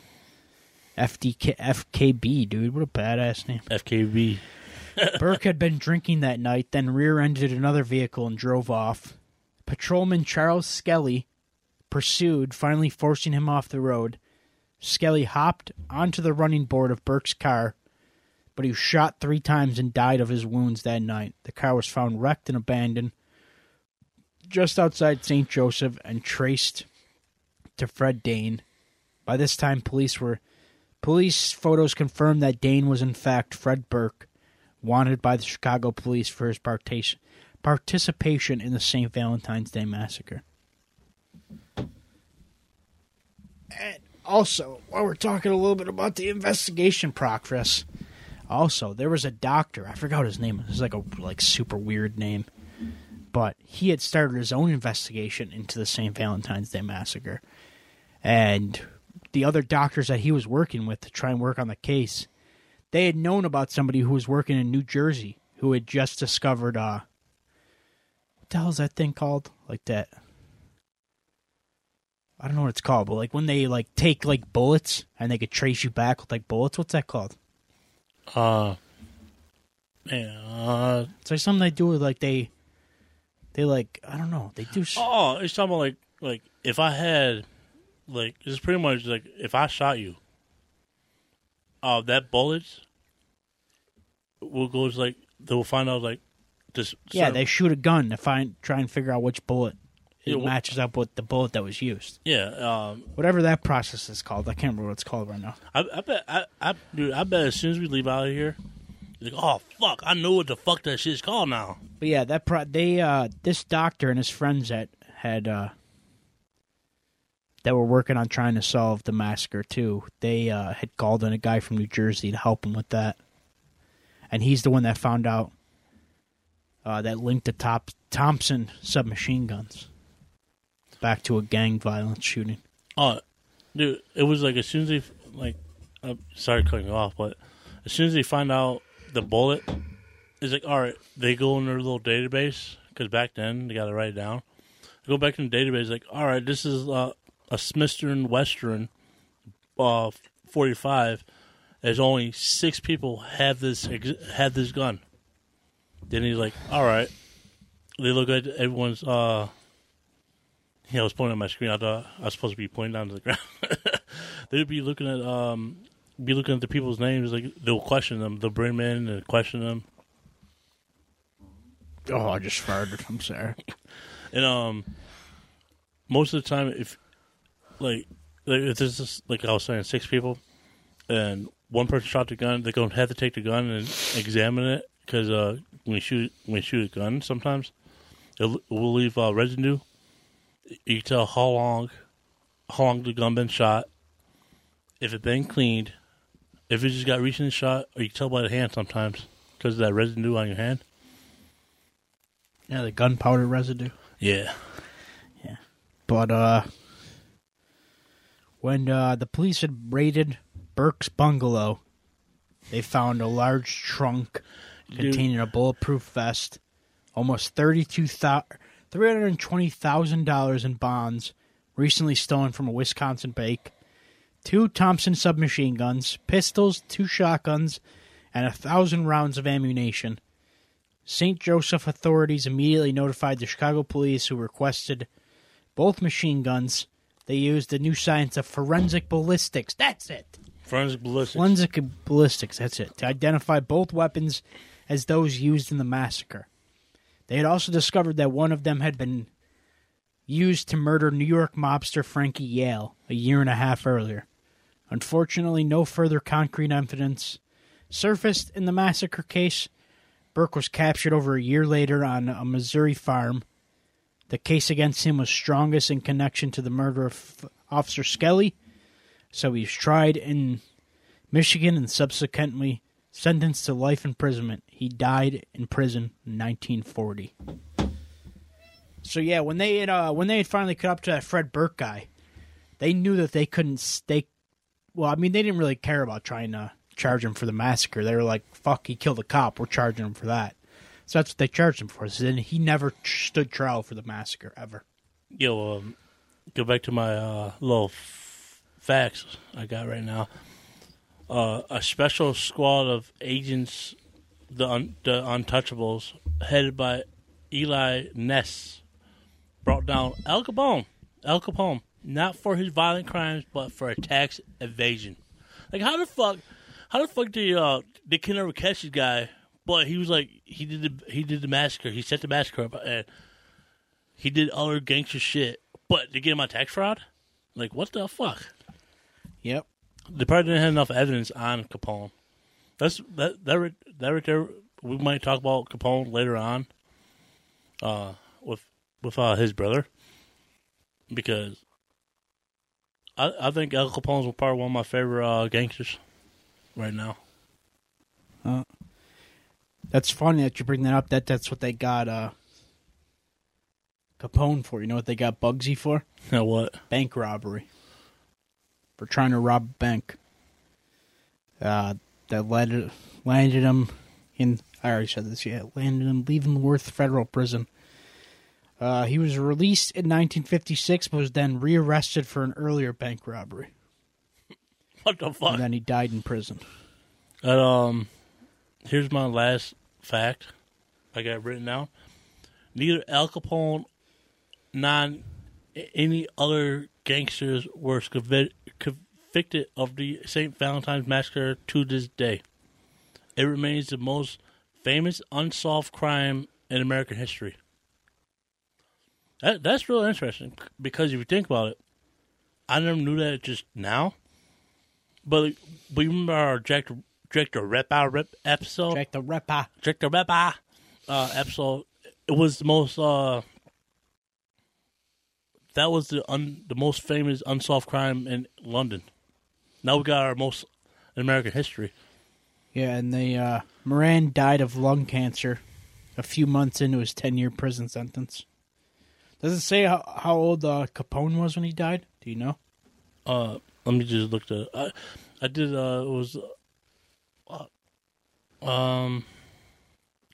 FDK, FKB, dude. What a badass name. FKB. Burke had been drinking that night, then rear ended another vehicle and drove off. Patrolman Charles Skelly pursued, finally forcing him off the road. Skelly hopped onto the running board of Burke's car, but he was shot three times and died of his wounds that night. The car was found wrecked and abandoned just outside St. Joseph and traced to Fred Dane. By this time, police were police photos confirmed that Dane was in fact Fred Burke, wanted by the Chicago police for his participation participation in the St. Valentine's Day massacre. And also, while we're talking a little bit about the investigation progress, also there was a doctor. I forgot his name. It was like a like super weird name, but he had started his own investigation into the St. Valentine's Day massacre, and the other doctors that he was working with to try and work on the case, they had known about somebody who was working in New Jersey who had just discovered uh what the hell is that thing called? Like that I don't know what it's called, but like when they like take like bullets and they could trace you back with like bullets, what's that called? Uh, yeah. Uh, It's like something they do with like they they like I don't know, they do s- oh, it's talking about like like if I had like it's pretty much like if I shot you, uh, that bullets will go to, like they'll find out like this. Yeah, certain- they shoot a gun to find try and figure out which bullet it matches up with the bullet that was used. yeah. Um, Whatever that process is called, I can't remember what it's called right now. I, I bet I, I dude, I bet as soon as we leave out of here, like, oh fuck, I know what the fuck that shit's called now. But yeah, that pro- they uh this doctor and his friends that had uh that were working on trying to solve the massacre too. They uh had called in a guy from New Jersey to help him with that. And he's the one that found out uh that linked the top Thompson submachine guns back to a gang violence shooting. Oh, dude, it was like as soon as they like, I'm sorry cutting you off, but as soon as they find out the bullet, is like all right, they go in their little database because back then they got to write it down. They go back in the database, like all right, this is uh, a Smithsonian Western, uh, forty five. There's only six people have this have this gun. Then he's like, all right. They look at everyone's uh yeah, I was pointing at my screen. I thought I was supposed to be pointing down to the ground. They'd be looking at um, be looking at the people's names. Like they'll question them. They'll bring them in and question them. Oh, I just farted. I'm sorry. And um, most of the time, if like, like if there's just like I was saying, six people, and one person shot the gun, they're gonna have to take the gun and examine it because uh, when you shoot when you shoot a gun, sometimes it will leave uh, residue. You can tell how long how long the gun been shot, if it been cleaned, if it just got recently shot, or you can tell by the hand sometimes because of that residue on your hand. Yeah, the gunpowder residue. Yeah. Yeah. But uh when uh the police had raided Burke's bungalow, they found a large trunk containing a bulletproof vest, almost thirty-two thousand, three hundred twenty thousand dollars in bonds, recently stolen from a Wisconsin bank, two Thompson submachine guns, pistols, two shotguns, and a thousand rounds of ammunition. St. Joseph authorities immediately notified the Chicago police, who requested both machine guns. They used the new science of forensic ballistics. That's it. Forensic ballistics. Forensic ballistics, that's it, to identify both weapons as those used in the massacre. They had also discovered that one of them had been used to murder New York mobster Frankie Yale a year and a half earlier. Unfortunately, no further concrete evidence surfaced in the massacre case. Burke was captured over a year later on a Missouri farm. The case against him was strongest in connection to the murder of Officer Skelly, so he was tried in Michigan and subsequently sentenced to life imprisonment. He died in prison in 1940. So yeah, when they had uh, when they had finally caught up to that Fred Burke guy, they knew that they couldn't stake. Well, I mean, they didn't really care about trying to charge him for the massacre. They were like, "Fuck, he killed a cop. We're charging him for that." So that's what they charged him for. So then he never stood trial for the massacre ever. Yo, um, go back to my uh, little f- facts I got right now. Uh, a special squad of agents, the un- the Untouchables, headed by Eli Ness, brought down Al Capone. Al Capone, not for his violent crimes, but for a tax evasion. Like how the fuck, how the fuck did uh they can never catch this guy? But he was like he did the he did the massacre. He set the massacre up and he did other gangster shit. But to get him on tax fraud. Like what the fuck? Yep. They probably didn't have enough evidence on Capone. That's that that right, that right there. We might talk about Capone later on, uh, with with uh, his brother, because I I think Al Capone's probably one of my favorite uh, gangsters right now. That's funny that you bring that up. That that's what they got uh Capone for. You know what they got Bugsy for? Know what? Bank robbery. For trying to rob a bank. Uh that landed landed him in I already said this, yeah, landed him Leavenworth Federal Prison. Uh, he was released in 1956, but was then rearrested for an earlier bank robbery, What the fuck? and then he died in prison. And, um, here's my last fact. I got written down. Neither Al Capone, non any other gangsters were convi- convicted of the St. Valentine's Massacre to this day. It remains the most famous unsolved crime in American history. That, that's real interesting because if you think about it, I never knew that just now. But we remember our Jack the, Jack the Ripper rip episode? Jack the Ripper. Jack the Ripper uh, episode. It was the most. Uh, that was the un, the most famous unsolved crime in London. Now we got our most in American history. Yeah, and they uh, Moran died of lung cancer a few months into his ten year prison sentence. Does it say how, how old uh, Capone was when he died? Do you know? Uh, let me just look the. I, I did. Uh, it was. Uh, um,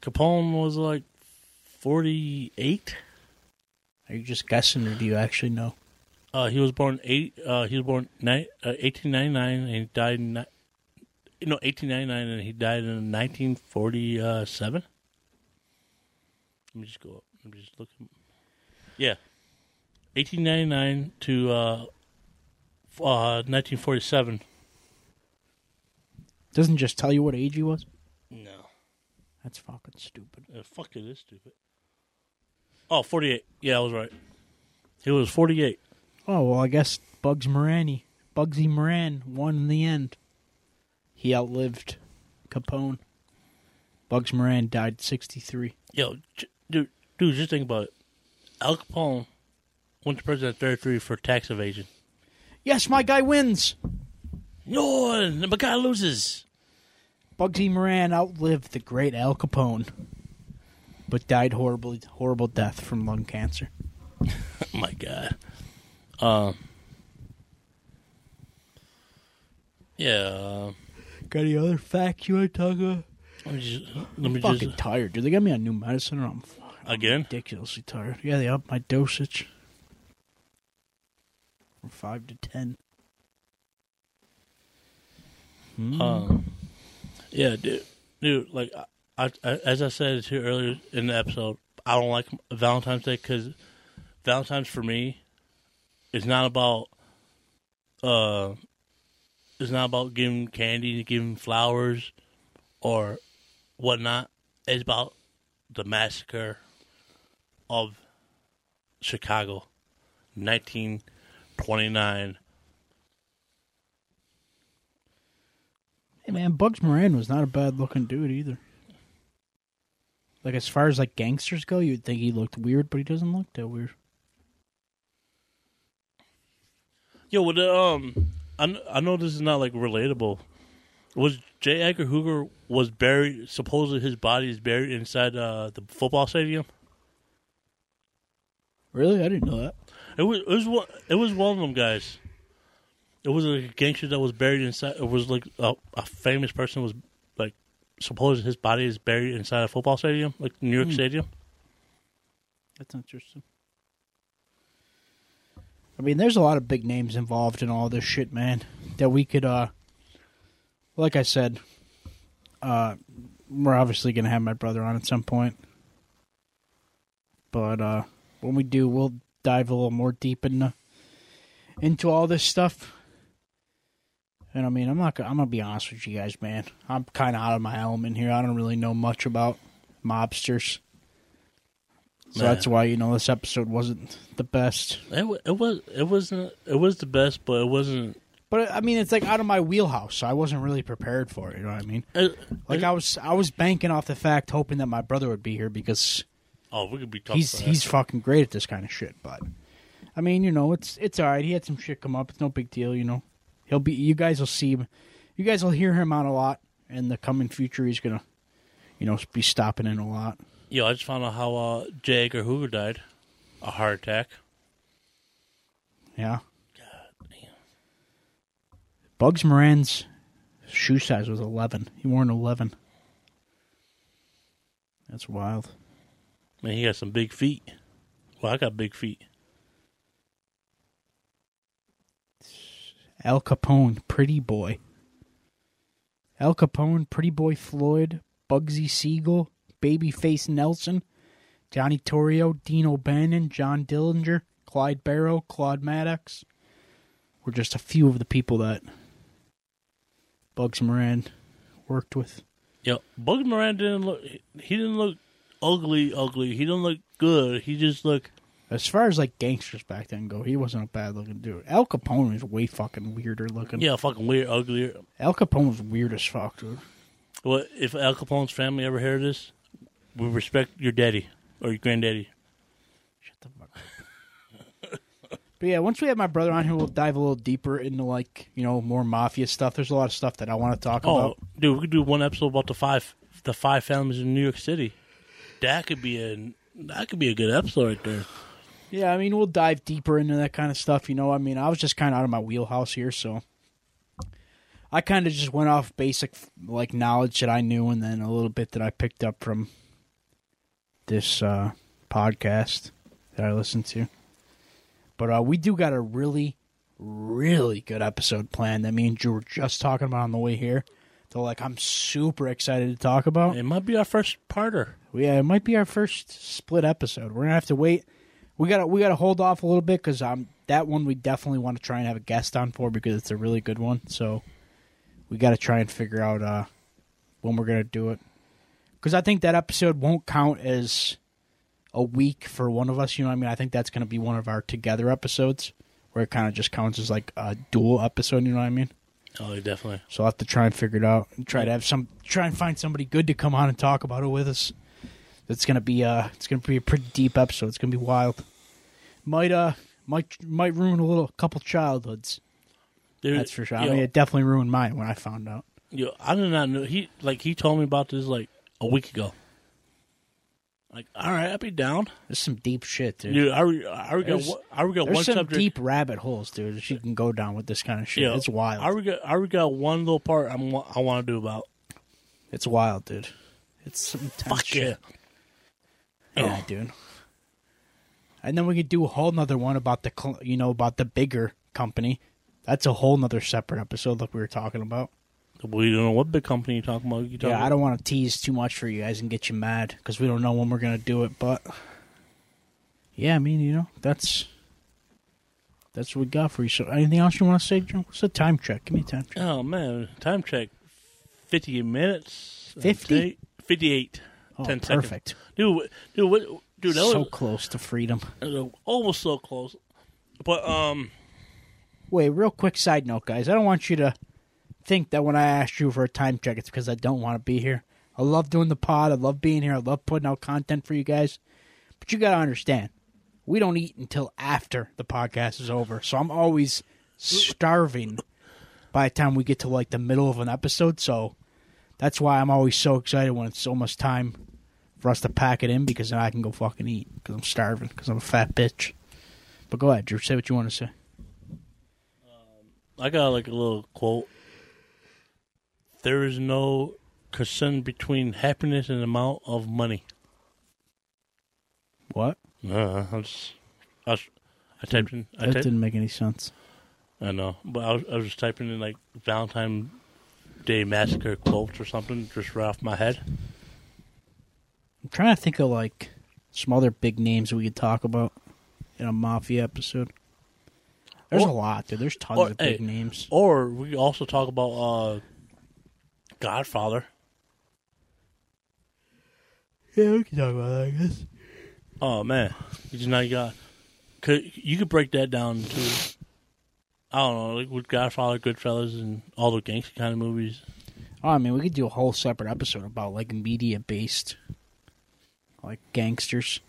Capone was like forty eight. Are you just guessing, or do you actually know? Uh, he was born eight. Uh, he was born ni- uh, eighteen ninety nine, and he died. In, ni- no, eighteen ninety nine, and he died in nineteen forty seven. Let me just go up. Let me just look. him- Yeah, eighteen ninety nine to uh, uh, nineteen forty seven. Doesn't just tell you what age he was. No, That's fucking stupid. uh, fuck it is stupid. Oh, 48. Yeah, I was right. He was forty eight. Oh well, I guess Bugs Morani, Bugsy Moran, won in the end. He outlived Capone. Bugs Moran died sixty three. Yo, j- dude, dude, just think about it. Al Capone went to prison at 33 for tax evasion. Yes, my guy wins. No, my guy loses. Bugsy Moran outlived the great Al Capone, but died horribly, horrible death from lung cancer. Oh my God. Um. yeah. Got any other facts you want to talk about? let me just. Let me fucking just tired, dude. They got me on new medicine, or I'm again. ridiculously tired. Yeah, they upped my dosage from five to ten. Hmm. Um. Yeah, dude. Dude, like I, I, as I said here earlier in the episode, I don't like Valentine's Day because Valentine's for me is not about. Uh, it's not about giving candy, giving flowers, or whatnot. It's about the massacre of Chicago, nineteen twenty nine. Hey man, Bugs Moran was not a bad looking dude either. Like as far as like gangsters go, you'd think he looked weird, but he doesn't look that weird. Yo, well, the, um, I, I know this is not like relatable. Was J. Edgar Hoover was buried? Supposedly, his body is buried inside uh, the football stadium. Really, I didn't know that. It was it was one it was one of them guys. It was a gangster that was buried inside. It was like a, a famous person was like supposed his body is buried inside a football stadium, like New York Hmm. Stadium. That's interesting. I mean, there's a lot of big names involved in all this shit, man. That we could, uh, like I said, uh, we're obviously gonna have my brother on at some point. But uh, when we do, we'll dive a little more deep into into all this stuff. And I mean, I'm not. Gonna, I'm gonna be honest with you guys, man. I'm kind of out of my element here. I don't really know much about mobsters, so Man. that's why you know this episode wasn't the best. It, it was it wasn't it was the best, but it wasn't. But I mean, it's like out of my wheelhouse, so I wasn't really prepared for it. You know what I mean? It, Like it- I was, I was banking off the fact, hoping that my brother would be here because oh, we could be talking. he's he's fucking great at this kind of shit. But I mean, you know, it's it's all right. He had some shit come up. It's no big deal. You know, he'll be. You guys will see him. You guys will hear him out a lot in the coming future. He's gonna, you know, be stopping in a lot. Yo, I just found out how uh, J. Edgar Hoover died, a heart attack. Yeah. God damn. Bugs Moran's shoe size was eleven. He wore an eleven. That's wild. Man, he got some big feet. Well, I got big feet. Al Capone, Pretty Boy. Al Capone, Pretty Boy Floyd, Bugsy Siegel, Babyface Nelson, Johnny Torrio, Dean O'Banion, John Dillinger, Clyde Barrow, Claude Maddox were just a few of the people that Bugs Moran worked with. Yo, Bugs Moran didn't look. He didn't look ugly. Ugly. He didn't look good. He just looked. As far as like gangsters back then go, he wasn't a bad looking dude. Al Capone was way fucking weirder looking. Yeah, fucking weird, uglier. Al Capone was weird as fuck, dude. Well, if Al Capone's family ever hear this, we respect your daddy or your granddaddy. Shut the fuck up. but yeah, once we have my brother on here, we'll dive a little deeper into like you know more mafia stuff. There's a lot of stuff that I want to talk Oh, about. dude, we could do one episode about the five, the five families in New York City. That could be a that could be a good episode right there. Yeah, I mean we'll dive deeper into that kind of stuff. You know, I mean I was just kind of out of my wheelhouse here, so I kind of just went off basic like knowledge that I knew, and then a little bit that I picked up from this uh, podcast that I listened to. But uh, we do got a really, really good episode planned that me and Drew were just talking about on the way here. So like I'm super excited to talk about. It might be our first parter. Yeah, it might be our first split episode. We're gonna have to wait. We gotta we gotta hold off a little bit because um that one we definitely want to try and have a guest on for because it's a really good one. So we got to try and figure out uh when we're gonna do it because I think that episode won't count as a week for one of us. You know what I mean? I think that's gonna be one of our together episodes where it kind of just counts as like a dual episode. You know what I mean? Oh, definitely. So I'll have to try and figure it out and try to have some try and find somebody good to come on and talk about it with us. It's gonna be uh it's gonna be a pretty deep episode. It's gonna be wild. Might uh might might ruin a little couple childhoods. Dude, That's for sure. I mean it definitely ruined mine when I found out. yo, I did not know he like he told me about this like a week ago. Like, all right, I'd be down, There's some deep shit, dude. dude. I re, I re got There's- one- I re got There's some subject. deep rabbit holes, dude, that you can go down with this kind of shit. Yo, it's wild. I re got I re got one little part I'm, wa- I want to do about. It's wild, dude. It's some intense Fuck shit. yeah. Yeah, dude. And then we could do a whole nother one about the, cl- you know, about the bigger company. That's a whole nother separate episode, like we were talking about. We don't know what big company you're talking about. You talking Yeah, I don't want to tease too much for you guys and get you mad because we don't know when we're gonna do it. But yeah, I mean, you know, that's that's what we got for you. So, anything else you want to say, Joe? What's the time check? Give me a time check. Oh man, time check. Fifty minutes. 50? Fifty-eight. Oh, 10 seconds. perfect. Dude, dude, what, dude, that so was close to freedom. uh, almost so close. But um, Wait, real quick side note, guys. I don't want you to think that when I asked you for a time check, it's because I don't want to be here. I love doing the pod. I love being here. I love putting out content for you guys. But you got to understand, we don't eat until after the podcast is over. So I'm always starving by the time we get to like the middle of an episode. So that's why I'm always so excited when it's almost time for us to pack it in because then I can go fucking eat because I'm starving because I'm a fat bitch. But go ahead, Drew. Say what you want to say. Um, I got like a little quote. There is no concern between happiness and amount of money. What? Uh, I was, I was, I typed in. I That typed, didn't make any sense. I know, but I was, I was just typing in like Valentine Day massacre quotes or something just right off my head. I'm trying to think of like some other big names we could talk about in a mafia episode. There's Or- a lot, dude. There's tons or- of big hey, names. Or we could also talk about uh, Godfather. Yeah, we can talk about that, I guess. Oh man, you just now you got. Could you could break that down to, I don't know, like with Godfather, Goodfellas, and all the gangster kind of movies. Oh, I mean, we could do a whole separate episode about like media based, like gangsters.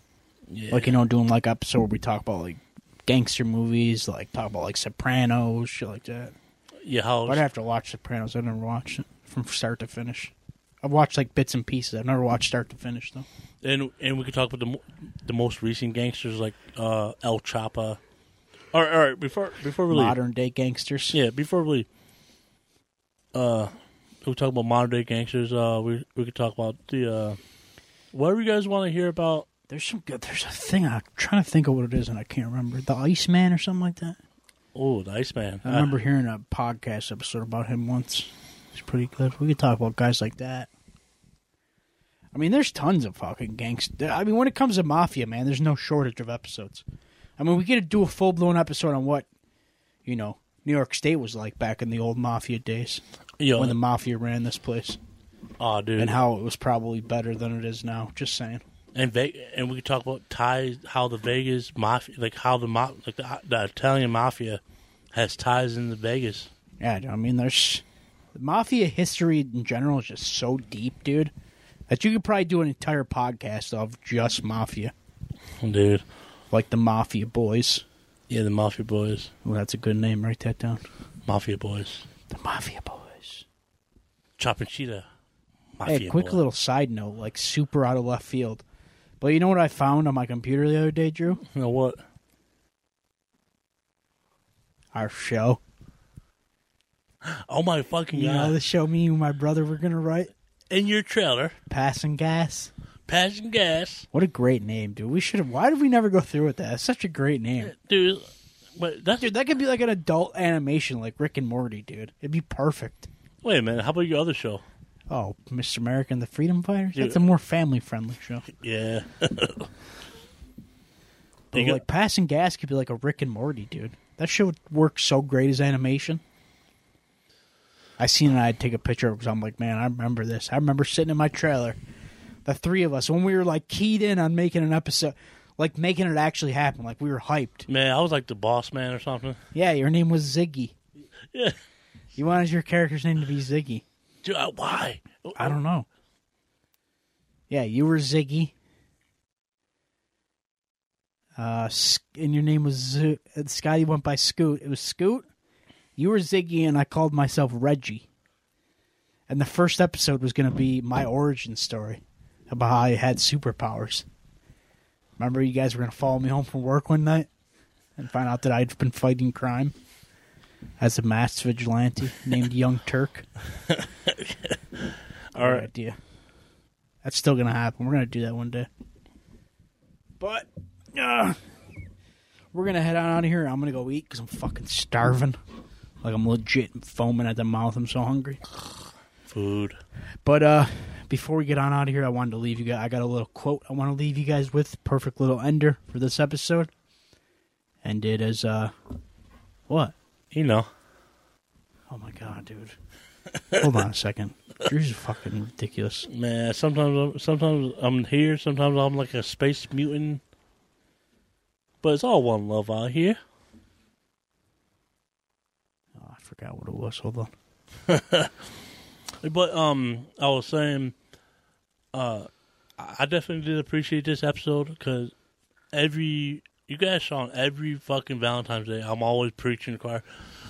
Yeah, Like you know, doing like episode where we talk about like gangster movies, like talk about like Sopranos, shit like that. yeah. How But I'd have to watch Sopranos. I never watched it from start to finish. I've watched like bits and pieces. I've never watched start to finish though. and and we could talk about the mo- the most recent gangsters like uh, El Chapo. All right, all right. Before before we leave, Modern day gangsters. yeah, before we leave, uh, we talk about modern day gangsters. Uh, we we could talk about the uh, whatever you guys want to hear about. There's some good. There's a thing I'm trying to think of what it is and I can't remember. The Iceman or something like that. Oh, the Iceman. I remember hearing a podcast episode about him once. Pretty good. We could talk about guys like that. I mean, there's tons of fucking gangster. I mean, when it comes to mafia, man, there's no shortage of episodes. I mean, we could do a full blown episode on what, you know, New York State was like back in the old mafia days Yo, when the mafia ran this place, oh, dude, and how it was probably better than it is now. Just saying. and Ve- and we could talk about ties, how the Vegas mafia, like how the ma- like the, the Italian mafia has ties in the Vegas. Yeah, I mean, there's mafia history in general is just so deep, dude, that you could probably do an entire podcast of just mafia, Dude, like the Mafia Boys. yeah, the mafia boys, Well, that's a good name. Write that down. mafia boys, The Mafia Boys. chopping cheetah. Mafia hey, quick boy. little side note, like super out of left field. But you know what I found on my computer the other day, Drew? You know what? Our show. Oh my fucking You know god! the show me and my brother were gonna write? In your trailer, Passing Gas. passing gas, What a great name, dude. We should have. Why did we never go through with that? It's such a great name. Uh, dude. But that's Dude, that could be like an adult animation like Rick and Morty, dude. It'd be perfect. wait a minute. How about your other show? Oh, Mr. America and the Freedom Fighters? That's a more family friendly show. Yeah, But You got- like Passing Gas could be like a Rick and Morty, dude. That show would work so great as animation. I seen it, and I'd take a picture of it because I'm like, man, I remember this. I remember sitting in my trailer, the three of us, when we were like keyed in on making an episode, like making it actually happen. Like we were hyped. man. I was like the boss man or something. Yeah, your name was Ziggy. Yeah, You wanted your character's name to be Ziggy. dude. uh, Why? I don't know. Yeah, you were Ziggy. Uh, and your name was Z- uh, Scotty. Went by Scoot. It was Scoot. You were Ziggy, and I called myself Reggie. And the first episode was going to be my origin story about how I had superpowers. Remember, you guys were going to follow me home from work one night and find out that I'd been fighting crime as a masked vigilante named Young Turk. All right. idea. That's still gonna happen. We're gonna do that one day. But uh, we're gonna head on out of here. I'm gonna go eat because I'm fucking starving. Like I'm legit foaming at the mouth. I'm so hungry. Food. But uh, before we get on out of here, I wanted to leave you guys. I got a little quote I want to leave you guys with. Perfect little ender for this episode. And it is uh, what? You know. Oh my god, dude. Hold on a second. Drew's fucking ridiculous. Man, sometimes I'm, sometimes I'm here, sometimes I'm like a space mutant. But it's all one love out here. Oh, I forgot what it was. Hold on. But um, I was saying, uh, I I definitely did appreciate this episode because every you guys saw on every fucking Valentine's Day, I'm always preaching the choir.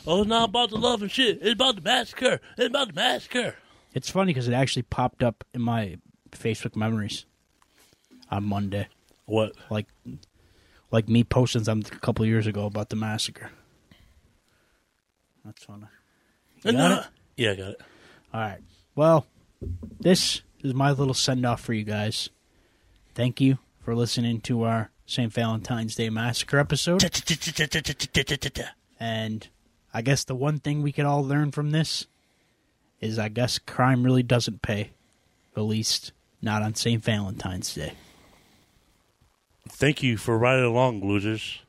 Oh, it's not about the love and shit. It's about the massacre. It's about the massacre. It's funny because it actually popped up in my Facebook memories on Monday, What? like like me posting something a couple years ago about the massacre. That's funny. You got uh, it? Yeah, I got it. All right. Well, this is my little send off for you guys. Thank you for listening to our St. Valentine's Day Massacre episode. And I guess the one thing we could all learn from this is I guess crime really doesn't pay. At least not on St. Valentine's Day. Thank you for riding along, losers.